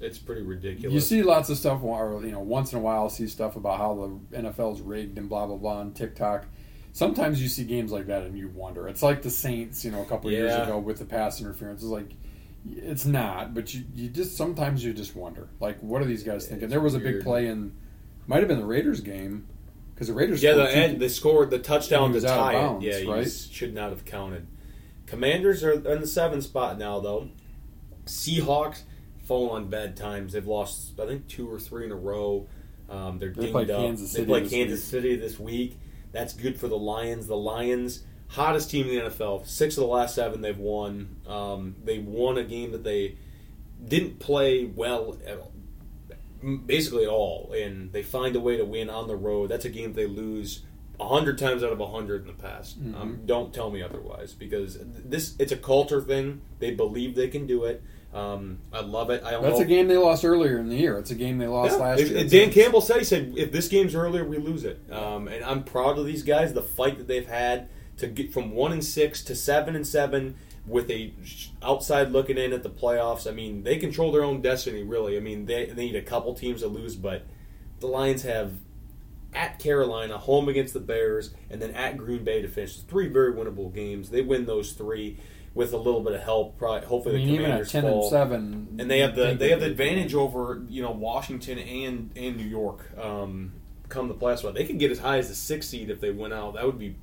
It's pretty ridiculous. You see lots of stuff, or you know, once in a while, see stuff about how the NFL's rigged and blah blah blah on TikTok. Sometimes you see games like that and you wonder. It's like the Saints, you know, a couple years Yeah. ago with the pass interference. It's like it's not, but you, you just sometimes you just wonder, like, what are these guys thinking? It's There was a big play in, might have been the Raiders game, because the Raiders Yeah, the end, they scored the touchdown to tie it. bounds, Yeah, right? should not have counted. Commanders are in the seventh spot now, though. Seahawks fall on bad times. They've lost, I think, two or three in a row. Um, they're They dinged play up. Kansas they City play this Kansas week. City this week. That's good for the Lions. The Lions, hottest team in the NFL. Six of the last seven they've won. Um, they won a game that they didn't play well at all basically at all, and they find a way to win on the road. That's a game they lose hundred times out of a hundred in the past. Mm-hmm. Um, don't tell me otherwise, because this it's a culture thing. They believe they can do it. Um, I love it. I That's a game they lost earlier in the year. It's a game they lost Yeah, last if- year. Dan Campbell said he said if this game's earlier, we lose it. Um, and I'm proud of these guys. The fight that they've had to get from one and six to seven and seven with a outside looking in at the playoffs. I mean, they control their own destiny. Really. I mean, they, they need a couple teams to lose, but the Lions have at Carolina, home against the Bears, and then at Green Bay to finish. Three very winnable games. They win those three with a little bit of help. Probably, I hopefully, mean, the even at ten fall and seven, and they have the they have the advantage over you know Washington and and New York. Um, come the playoffs. They could get as high as the sixth seed if they went out. That would be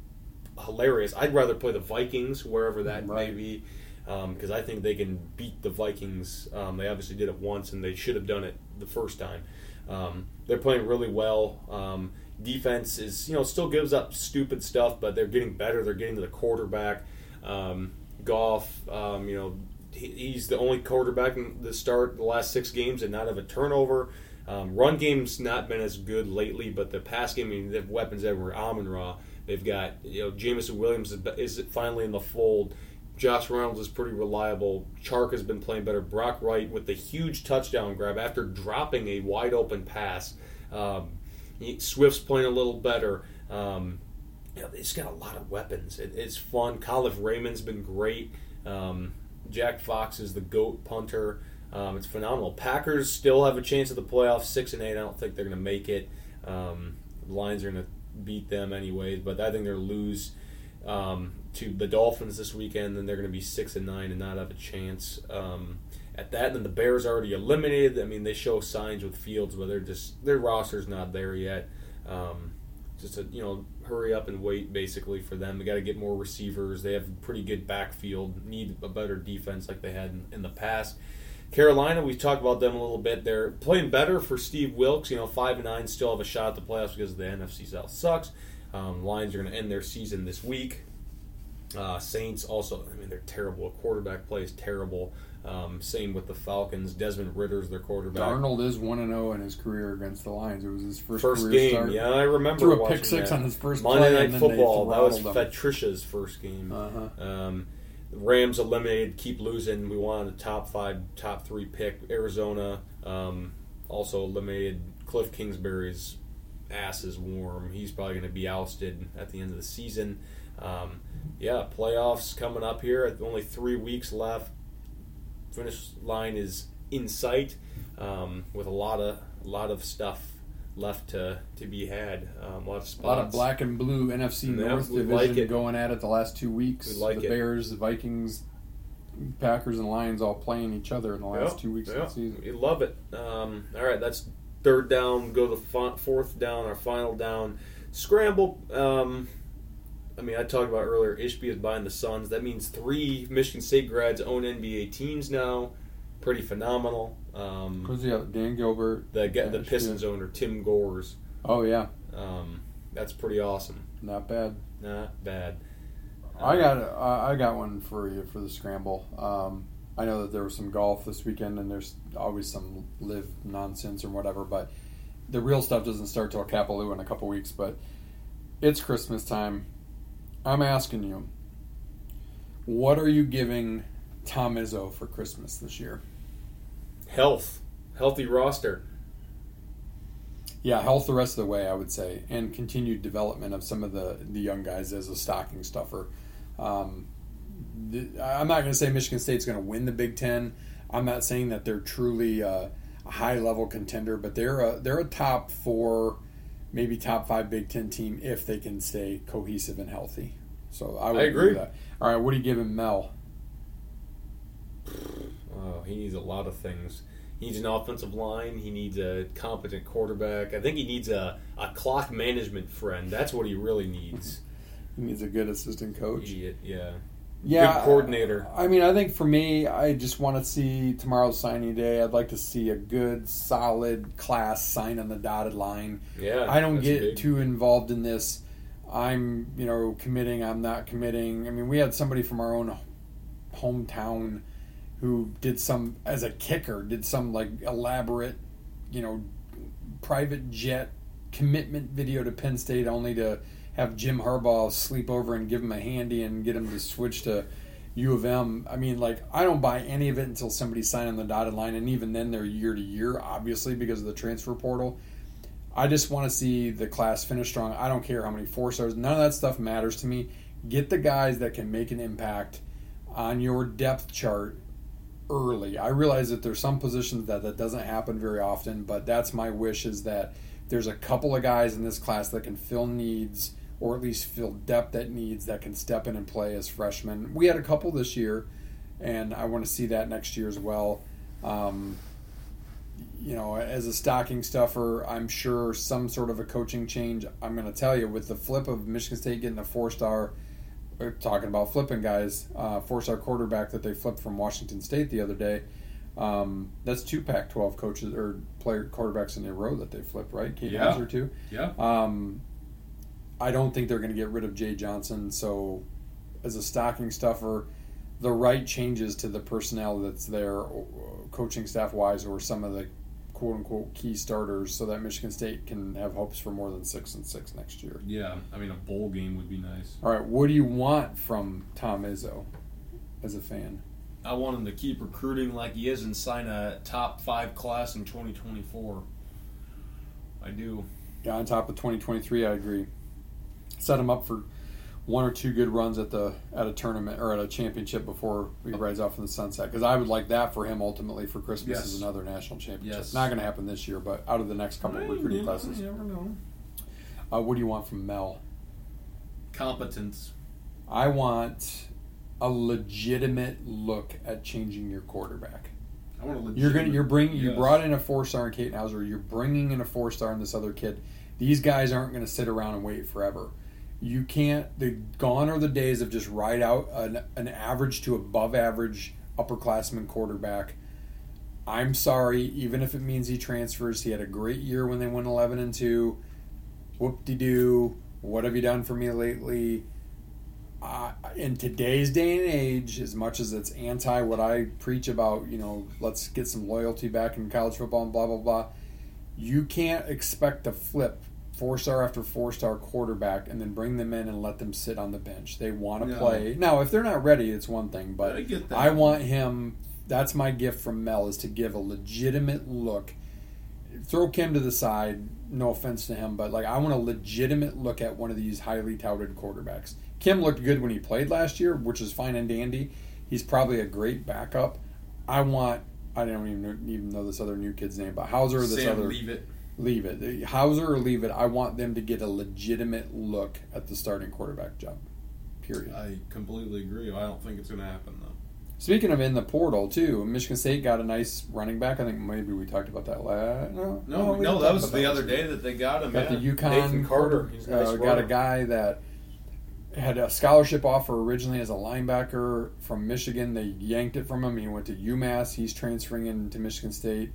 hilarious. I'd rather play the Vikings wherever that may be because I think they can beat the Vikings. Um, they obviously did it once, and they should have done it the first time. Um, they're playing really well. Um, defense is, you know, still gives up stupid stuff, but they're getting better. They're getting to the quarterback. Um, Goff, um, you know, he, he's the only quarterback in the start the last six games and not have a turnover. Um, run game's not been as good lately, but the pass game, I mean, they have weapons everywhere. Amon Ra, they've got, you know, Jameson Williams is, finally in the fold. Josh Reynolds is pretty reliable. Chark has been playing better. Brock Wright with the huge touchdown grab after dropping a wide open pass. Um, Swift's playing a little better. Um, you know, it's got a lot of weapons. It, it's fun. Kalif Raymond's been great. Um, Jack Fox is the goat punter. Um, it's phenomenal. Packers still have a chance at the playoffs, six and eight. I don't think they're going to make it. Um, Lions are going to beat them anyways, but I think they'll lose um, to the Dolphins this weekend. Then they're going to be six and nine and not have a chance um, at that. And then the Bears already eliminated. I mean, they show signs with Fields, but they're just their roster's not there yet. Um, just a you know hurry up and wait basically for them. They got to get more receivers. They have pretty good backfield. Need a better defense like they had in, in the past. Carolina, we talked about them a little bit. They're playing better for Steve Wilks. You know, five and nine still have a shot at the playoffs because the NFC South sucks. Um, Lions are going to end their season this week. Uh, Saints also, I mean, they're terrible. Quarterback play is terrible. Um, same with the Falcons. Desmond Ridder's their quarterback. Darnold is one and zero in his career against the Lions. It was his first, First career game, start. yeah, I remember. Threw a pick six that. on his first Monday play, Night and then they Football. That was. Patricia's first game. Uh-huh. Um, Rams eliminated, keep losing. We wanted a top five, top three pick. Arizona um, also eliminated. Cliff Kingsbury's ass is warm. He's probably going to be ousted at the end of the season. Um, yeah, playoffs coming up here. Only three weeks left. Finish line is in sight, um, with a lot of a lot of stuff left to to be had. Um, a lot of spots. A lot of black and blue NFC Yeah, North division like going at it the last two weeks. We like the it. Bears, the Vikings, Packers, and Lions all playing each other in the last Yeah, two weeks yeah. of the season. We love it. Um, all right, that's third down. Go to the fourth down, our final down. Scramble. Um, I mean, I talked about earlier. Ishbia is buying the Suns. That means three Michigan State grads own NBA teams now. Pretty phenomenal. Um, Who's the? Dan Gilbert. the the Ishbia. Pistons owner Tim Gores. Oh yeah, Um, that's pretty awesome. not bad. Not bad. I Um, got I I got one for you for the scramble. Um, I know that there was some golf this weekend, and there's always some live nonsense or whatever. But the real stuff doesn't start till Kapalua in a couple weeks. But it's Christmas time. I'm asking you, what are you giving Tom Izzo for Christmas this year? health, healthy roster. Yeah, health the rest of the way, I would say, and continued development of some of the the young guys as a stocking stuffer. Um, th- I'm not going to say Michigan State's going to win the Big Ten. I'm not saying that they're truly uh, a high level contender, but they're a they're a top four, maybe top five Big Ten team if they can stay cohesive and healthy. So I would I agree. with that. All right, what do you give him, Mel? Oh, he needs a lot of things. He needs an offensive line. He needs a competent quarterback. I think he needs a, a clock management friend. That's what he really needs. He needs a good assistant coach. Idiot, yeah. Yeah, Good coordinator. I mean, I think for me, I just want to see tomorrow's signing day. I'd like to see a good, solid class sign on the dotted line. Yeah. I don't get big. too involved in this. I'm, you know, committing. I'm not committing. I mean, we had somebody from our own hometown who did some as a kicker did some like elaborate, you know, private jet commitment video to Penn State only to have Jim Harbaugh sleep over and give him a handy and get him to switch to U of M. I mean, like I don't buy any of it until somebody's signing the dotted line, and even then they're year to year, obviously because of the transfer portal. I just want to see the class finish strong. I don't care how many four stars. None of that stuff matters to me. Get the guys that can make an impact on your depth chart early. I realize that there's some positions that that doesn't happen very often, but that's my wish is that there's a couple of guys in this class that can fill needs or at least fill depth that needs that can step in and play as freshmen. We had a couple this year, and I want to see that next year as well. Um, you know, as a stocking stuffer, I'm sure some sort of a coaching change. I'm going to tell you, with the flip of Michigan State getting a four star, we're talking about flipping guys, uh, four star quarterback that they flipped from Washington State the other day. Um, that's two Pac 12 coaches or player quarterbacks in a row that they flipped, right? Kate Yeah. Houser, too. Yeah. Um, I don't think they're going to get rid of Jay Johnson. So, as a stocking stuffer, the right changes to the personnel that's there, uh, coaching staff wise, or some of the quote unquote key starters, so that Michigan State can have hopes for more than six and six next year. Yeah. I mean, a bowl game would be nice. All right, what do you want from Tom Izzo as a fan? I want him to keep recruiting like he is and sign a top five class in 2024. I do. Yeah, on top of 2023, I agree. Set him up for one or two good runs at the at a tournament or at a championship before he rides off in the sunset. Because I would like that for him ultimately for Christmas Yes. is another national championship. Yes. Not going to happen this year, but out of the next couple of recruiting classes. Never know. Uh, what do you want from Mel? Competence. I want a legitimate look at changing your quarterback. I want to. You're gonna you're bringing you brought in a four star in Kate Houser. You're bringing in a four star in this other kid. These guys aren't going to sit around and wait forever. You can't. The gone are the days of just ride out an, an average to above average upperclassman quarterback. I'm sorry, even if it means he transfers. He had a great year when they went 11 and two. Whoop de doo. What have you done for me lately? uh, in today's day and age, as much as it's anti what I preach about, you know, let's get some loyalty back in college football and blah blah blah. You can't expect to flip four star after four star quarterback and then bring them in and let them sit on the bench. They want to No. play. Now, if they're not ready, it's one thing, but I. I want him. That's my gift from Mel is to give a legitimate look. Throw Kim to the side. No offense to him, but like I want a legitimate look at one of these highly touted quarterbacks. Kim looked good when he played last year, which is fine and dandy. He's probably a great backup. I want. I don't even know, even know this other new kid's name, but Houser. This Sam, other leave it. Leave it. Houser or leave it. I want them to get a legitimate look at the starting quarterback job. Period. I completely agree. I don't think it's going to happen though. Speaking of in the portal too, Michigan State got a nice running back. I think maybe we talked about that last. No, No, we no, that was the last other day that they got him. Got yeah. the UConn Nathan Carter. He's a nice uh, got a guy that had a scholarship offer originally as a linebacker from Michigan. They yanked it from him. He went to UMass. He's transferring into Michigan State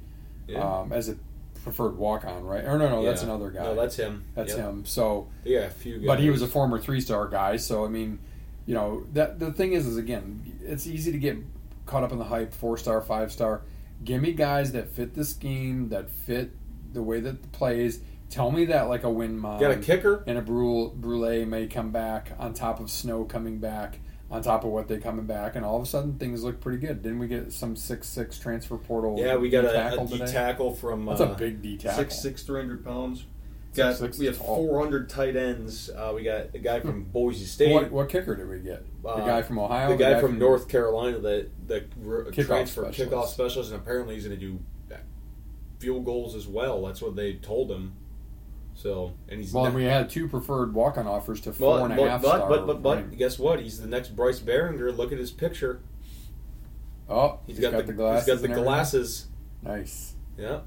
Yeah. um, as a preferred walk on, right? Or no, no, that's another guy. No, that's him. That's Yep. him. So Yeah, a few guys. but he was a former three star guy, so I mean, you know, that the thing is is again, it's easy to get caught up in the hype, four star, five star. Give me guys that fit the scheme, that fit the way that the plays. Tell me that like a Winmon got a kicker. and a Brule Brule may come back on top of Snow coming back on top of what they coming back, and all of a sudden things look pretty good. Didn't we get some six six transfer portal? Yeah, we got a, tackle a D tackle from That's uh, a big D tackle. Six six three hundred pounds. Got six we have 400 tight ends. Uh, we got a guy from Boise State. What, what kicker did we get? The Uh, guy from Ohio. the guy, from, North Carolina, the the r- Kickoff transfer specialist. kickoff specialist, and apparently he's going to do field goals as well. That's what they told him. So, and he's Well, and we had two preferred walk-on offers to four but, and a but, half but, star. but, but, but guess what? He's the next Bryce Baringer. Look at his picture. oh, he's got, the, glasses. He's got the glasses. Nice. Yeah,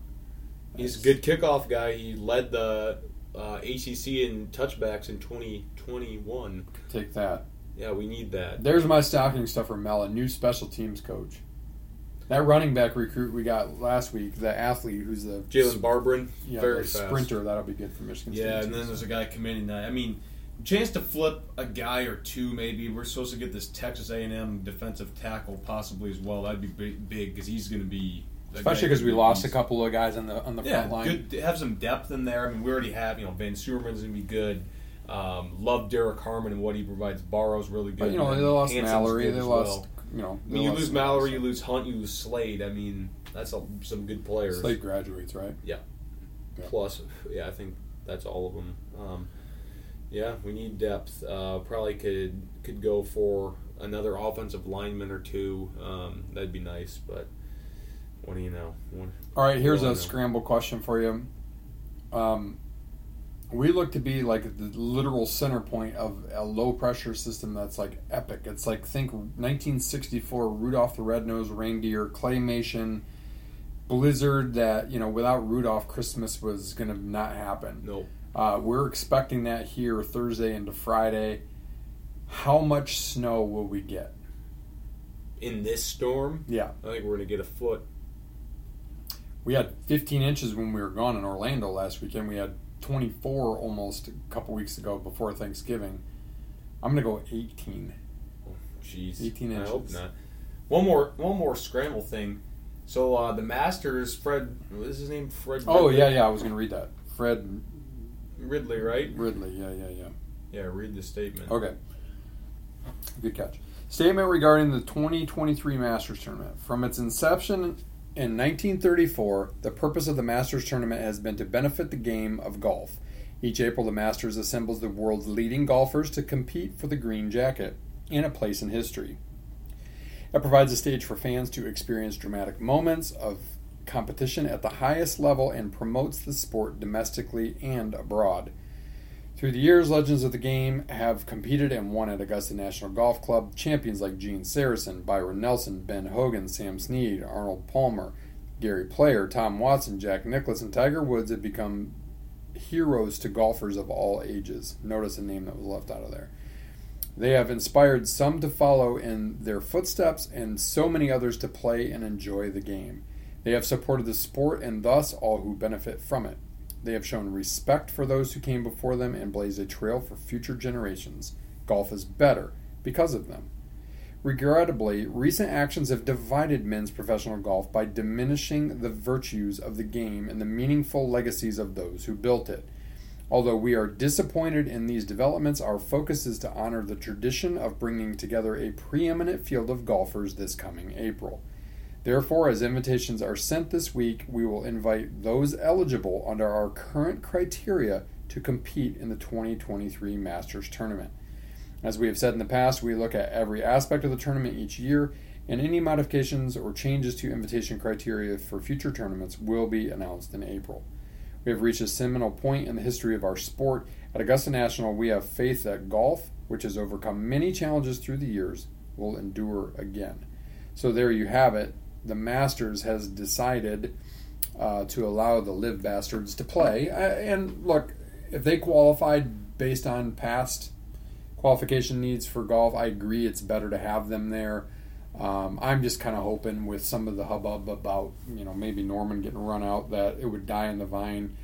he's a good kickoff guy. He led the uh, ACC in touchbacks in 2021. Take that. Yeah, we need that. There's my stocking stuffer, Mel, a new special teams coach. That running back recruit we got last week, the athlete who's the Jalen Barberin, yeah, very fast. sprinter, that'll be good for Michigan State. Yeah, too. and then there's a guy committing that. I mean, chance to flip a guy or two. Maybe we're supposed to get this Texas A&M defensive tackle possibly as well. That'd be big because he's going to be especially because we lost a couple of guys on the on the Yeah, front line. good. Have some depth in there. I mean, we already have. You know, VanSumeren's going to be good. Um, love Derrick Harmon and what he provides. Barrow's really good. But you know, they lost Hanson's Mallory. They as lost, well. You know. I mean, you lose Mallory, you lose Hunt, you lose Slade. I mean, that's a, some good players. Slade graduates, right? Yeah. Yeah. plus yeah i think that's all of them um, yeah we need depth uh, probably could could go for another offensive lineman or two um, that'd be nice but what do you know What- All right, here's a know. scramble question for you. Um, we look to be like the literal center point of a low pressure system that's like epic. It's like think 1964 Rudolph the Red-Nosed Reindeer claymation blizzard that you know without Rudolph, Christmas was going to not happen. Nope. Uh, we're expecting that here Thursday into Friday. How much snow will we get? In this storm, Yeah, I think we're gonna get a foot. we had 15 inches when we were gone in Orlando last weekend. We had 24 almost a couple weeks ago before Thanksgiving. I'm gonna go 18. Jeez, 18 I hope inches. not. One more, one more scramble thing. So uh, the Masters, Fred, what is his name? Fred. Oh Ridley? yeah, yeah. I was gonna read that. Fred Ridley, right? Ridley. Yeah, yeah, yeah. Yeah, read the statement. Okay. Good catch. Statement regarding the 2023 Masters Tournament. From its inception in 1934, the purpose of the Masters Tournament has been to benefit the game of golf. Each April, the Masters assembles the world's leading golfers to compete for the green jacket and a place in history. It provides a stage for fans to experience dramatic moments of competition at the highest level and promotes the sport domestically and abroad. Through the years, legends of the game have competed and won at Augusta National Golf Club. Champions like Gene Sarazen, Byron Nelson, Ben Hogan, Sam Snead, Arnold Palmer, Gary Player, Tom Watson, Jack Nicklaus, and Tiger Woods have become heroes to golfers of all ages. Notice a name that was left out of there. They have inspired some to follow in their footsteps and so many others to play and enjoy the game. They have supported the sport and thus all who benefit from it. They have shown respect for those who came before them and blazed a trail for future generations. Golf is better because of them. Regrettably, recent actions have divided men's professional golf by diminishing the virtues of the game and the meaningful legacies of those who built it. Although we are disappointed in these developments, our focus is to honor the tradition of bringing together a preeminent field of golfers this coming April. Therefore, as invitations are sent this week, we will invite those eligible under our current criteria to compete in the 2023 Masters Tournament. As we have said in the past, we look at every aspect of the tournament each year, and any modifications or changes to invitation criteria for future tournaments will be announced in April. We have reached a seminal point in the history of our sport. At Augusta National, we have faith that golf, which has overcome many challenges through the years, will endure again. So there you have it. The Masters has decided uh, to allow the LIV Bastards to play. Uh, and look, if they qualified based on past qualification needs for golf, I agree it's better to have them there. Um, I'm just kind of hoping with some of the hubbub about you know maybe Norman getting run out that it would die in the vine.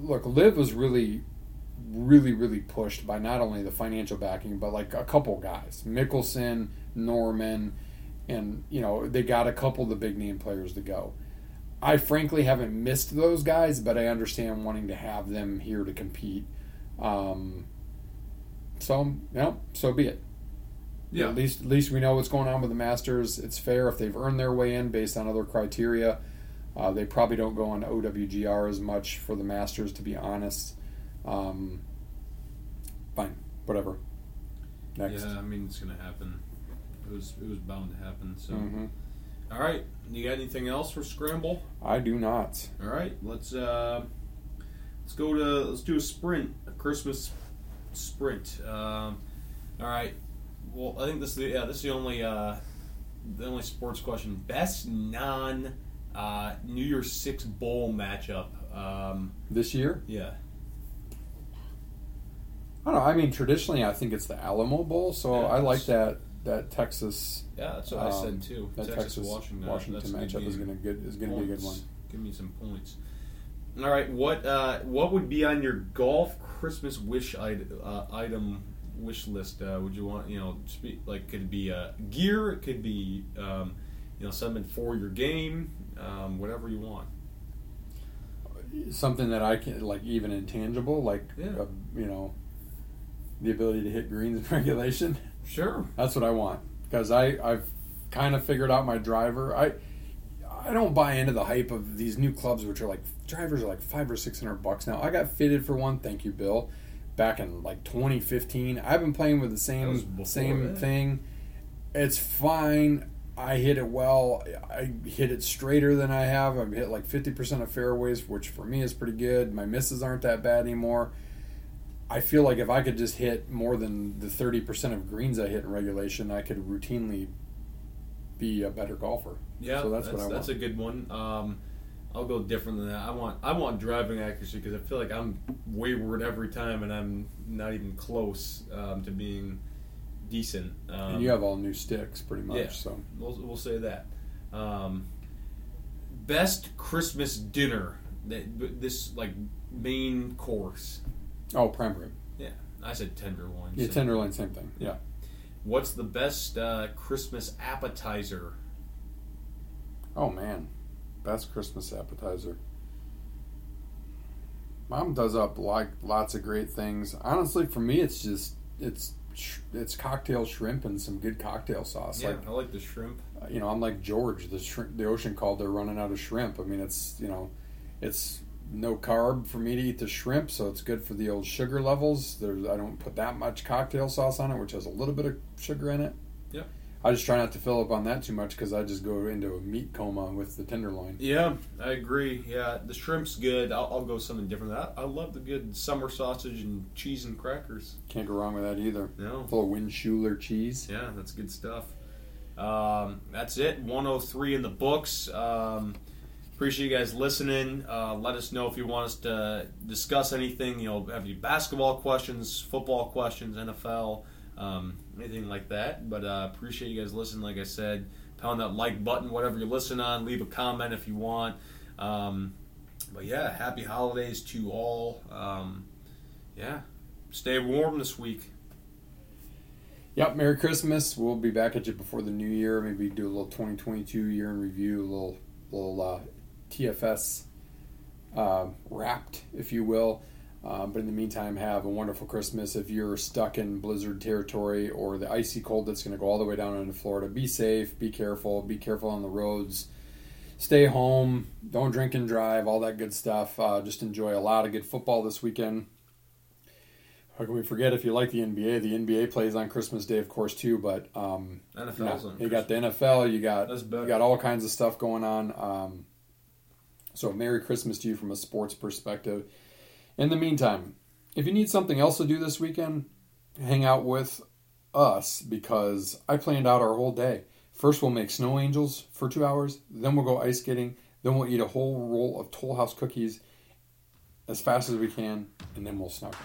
Look, LIV was really, really, really pushed by not only the financial backing but like a couple guys, Mickelson, Norman, and you know they got a couple of the big name players to go. I frankly haven't missed those guys, but I understand wanting to have them here to compete. Um, so, you know, so be it. Yeah. At least, at least we know what's going on with the Masters. It's fair if they've earned their way in based on other criteria. Uh, they probably don't go on OWGR as much for the Masters, to be honest. Um, fine, whatever. Next. Yeah, I mean it's gonna happen. It was it was bound to happen. So, Mhm. All right, you got anything else for scramble? I do not. All right, let's uh, let's go to let's do a sprint, a Christmas sprint. Um, all right. Well, I think this is the, yeah this is the only uh, the only sports question. Best non uh, New Year's Six bowl matchup. Um, This year? yeah. I don't know. I mean, traditionally, I think it's the Alamo Bowl, so Yeah, I like that that Texas Yeah, that's what I Um, said too. that Texas, Texas Washington, Washington that's matchup is gonna good is gonna be a good one. Give me some points. All right, what uh, what would be on your golf Christmas wish item, uh, item wish list? Uh, would you want you know spe- like could it be uh, gear? It could be um, you know something for your game, um, whatever you want. Something that I can like even intangible, like Yeah. uh, you know, the ability to hit greens in regulation. Sure. That's what I want because I I've kind of figured out my driver. I I don't buy into the hype of these new clubs, which are like drivers are like five or six hundred bucks now. I got fitted for one, thank you, Bill, back in like 2015. I've been playing with the same same that. thing. It's fine. I hit it well. I hit it straighter than I have. I've hit like 50% of fairways, which for me is pretty good. My misses aren't that bad anymore. I feel like if I could just hit more than the 30% of greens I hit in regulation, I could routinely be a better golfer. Yeah, so that's, that's, what I that's want. a good one. Um, I'll go different than that. I want I want driving accuracy because I feel like I'm wayward every time, and I'm not even close um, to being decent. Um, and you have all new sticks, pretty much. yeah. So We'll, we'll say that. Um, best Christmas dinner. That this like main course. Oh, prime rib. Yeah, I said tenderloin. Yeah, so- tenderloin, same thing. Yeah. What's the best uh, Christmas appetizer? Oh man, best Christmas appetizer. Mom does up like lots of great things. Honestly, for me, it's just it's it's cocktail shrimp and some good cocktail sauce. Yeah, Like I like the shrimp. you know, I'm like George. The shrimp, the ocean called. They're running out of shrimp. I mean, it's you know, it's no carb for me to eat the shrimp, so it's good for the old sugar levels. There's I don't put that much cocktail sauce on it, which has a little bit of sugar in it. Yep. I just try not to fill up on that too much because I just go into a meat coma with the tenderloin. Yeah, I agree. Yeah, the shrimp's good. I'll, I'll go something different. I, I love the good summer sausage and cheese and crackers. Can't go wrong with that either. No, A little Win Schuler cheese. yeah, that's good stuff. Um, that's it. 103 in the books. Um, appreciate you guys listening. Uh, let us know if you want us to discuss anything. You know, have you basketball questions, football questions, NFL, um, anything like that. But uh, appreciate you guys listening. Like I said, pound that like button, whatever you listen on. Leave a comment if you want. Um, but yeah, happy holidays to all. Um, yeah, stay warm this week. Yep, Merry Christmas. We'll be back at you before the new year. Maybe do a little 2022 year in review, a little little uh, TFS uh, wrapped, if you will. Um, but in the meantime, have a wonderful Christmas. If you're stuck in blizzard territory or the icy cold that's going to go all the way down into Florida, be safe, be careful, be careful on the roads. Stay home, don't drink and drive, all that good stuff. Uh, just enjoy a lot of good football this weekend. How can we forget if you like the NBA? The NBA plays on Christmas Day, of course, too. But um, NFL's you, know, you got the NFL, you got you got all kinds of stuff going on. Um, so, Merry Christmas to you from a sports perspective. In the meantime, if you need something else to do this weekend, hang out with us because I planned out our whole day. First, we'll make snow angels for two hours. Then we'll go ice skating. Then we'll eat a whole roll of Toll House cookies as fast as we can, and then we'll snuggle.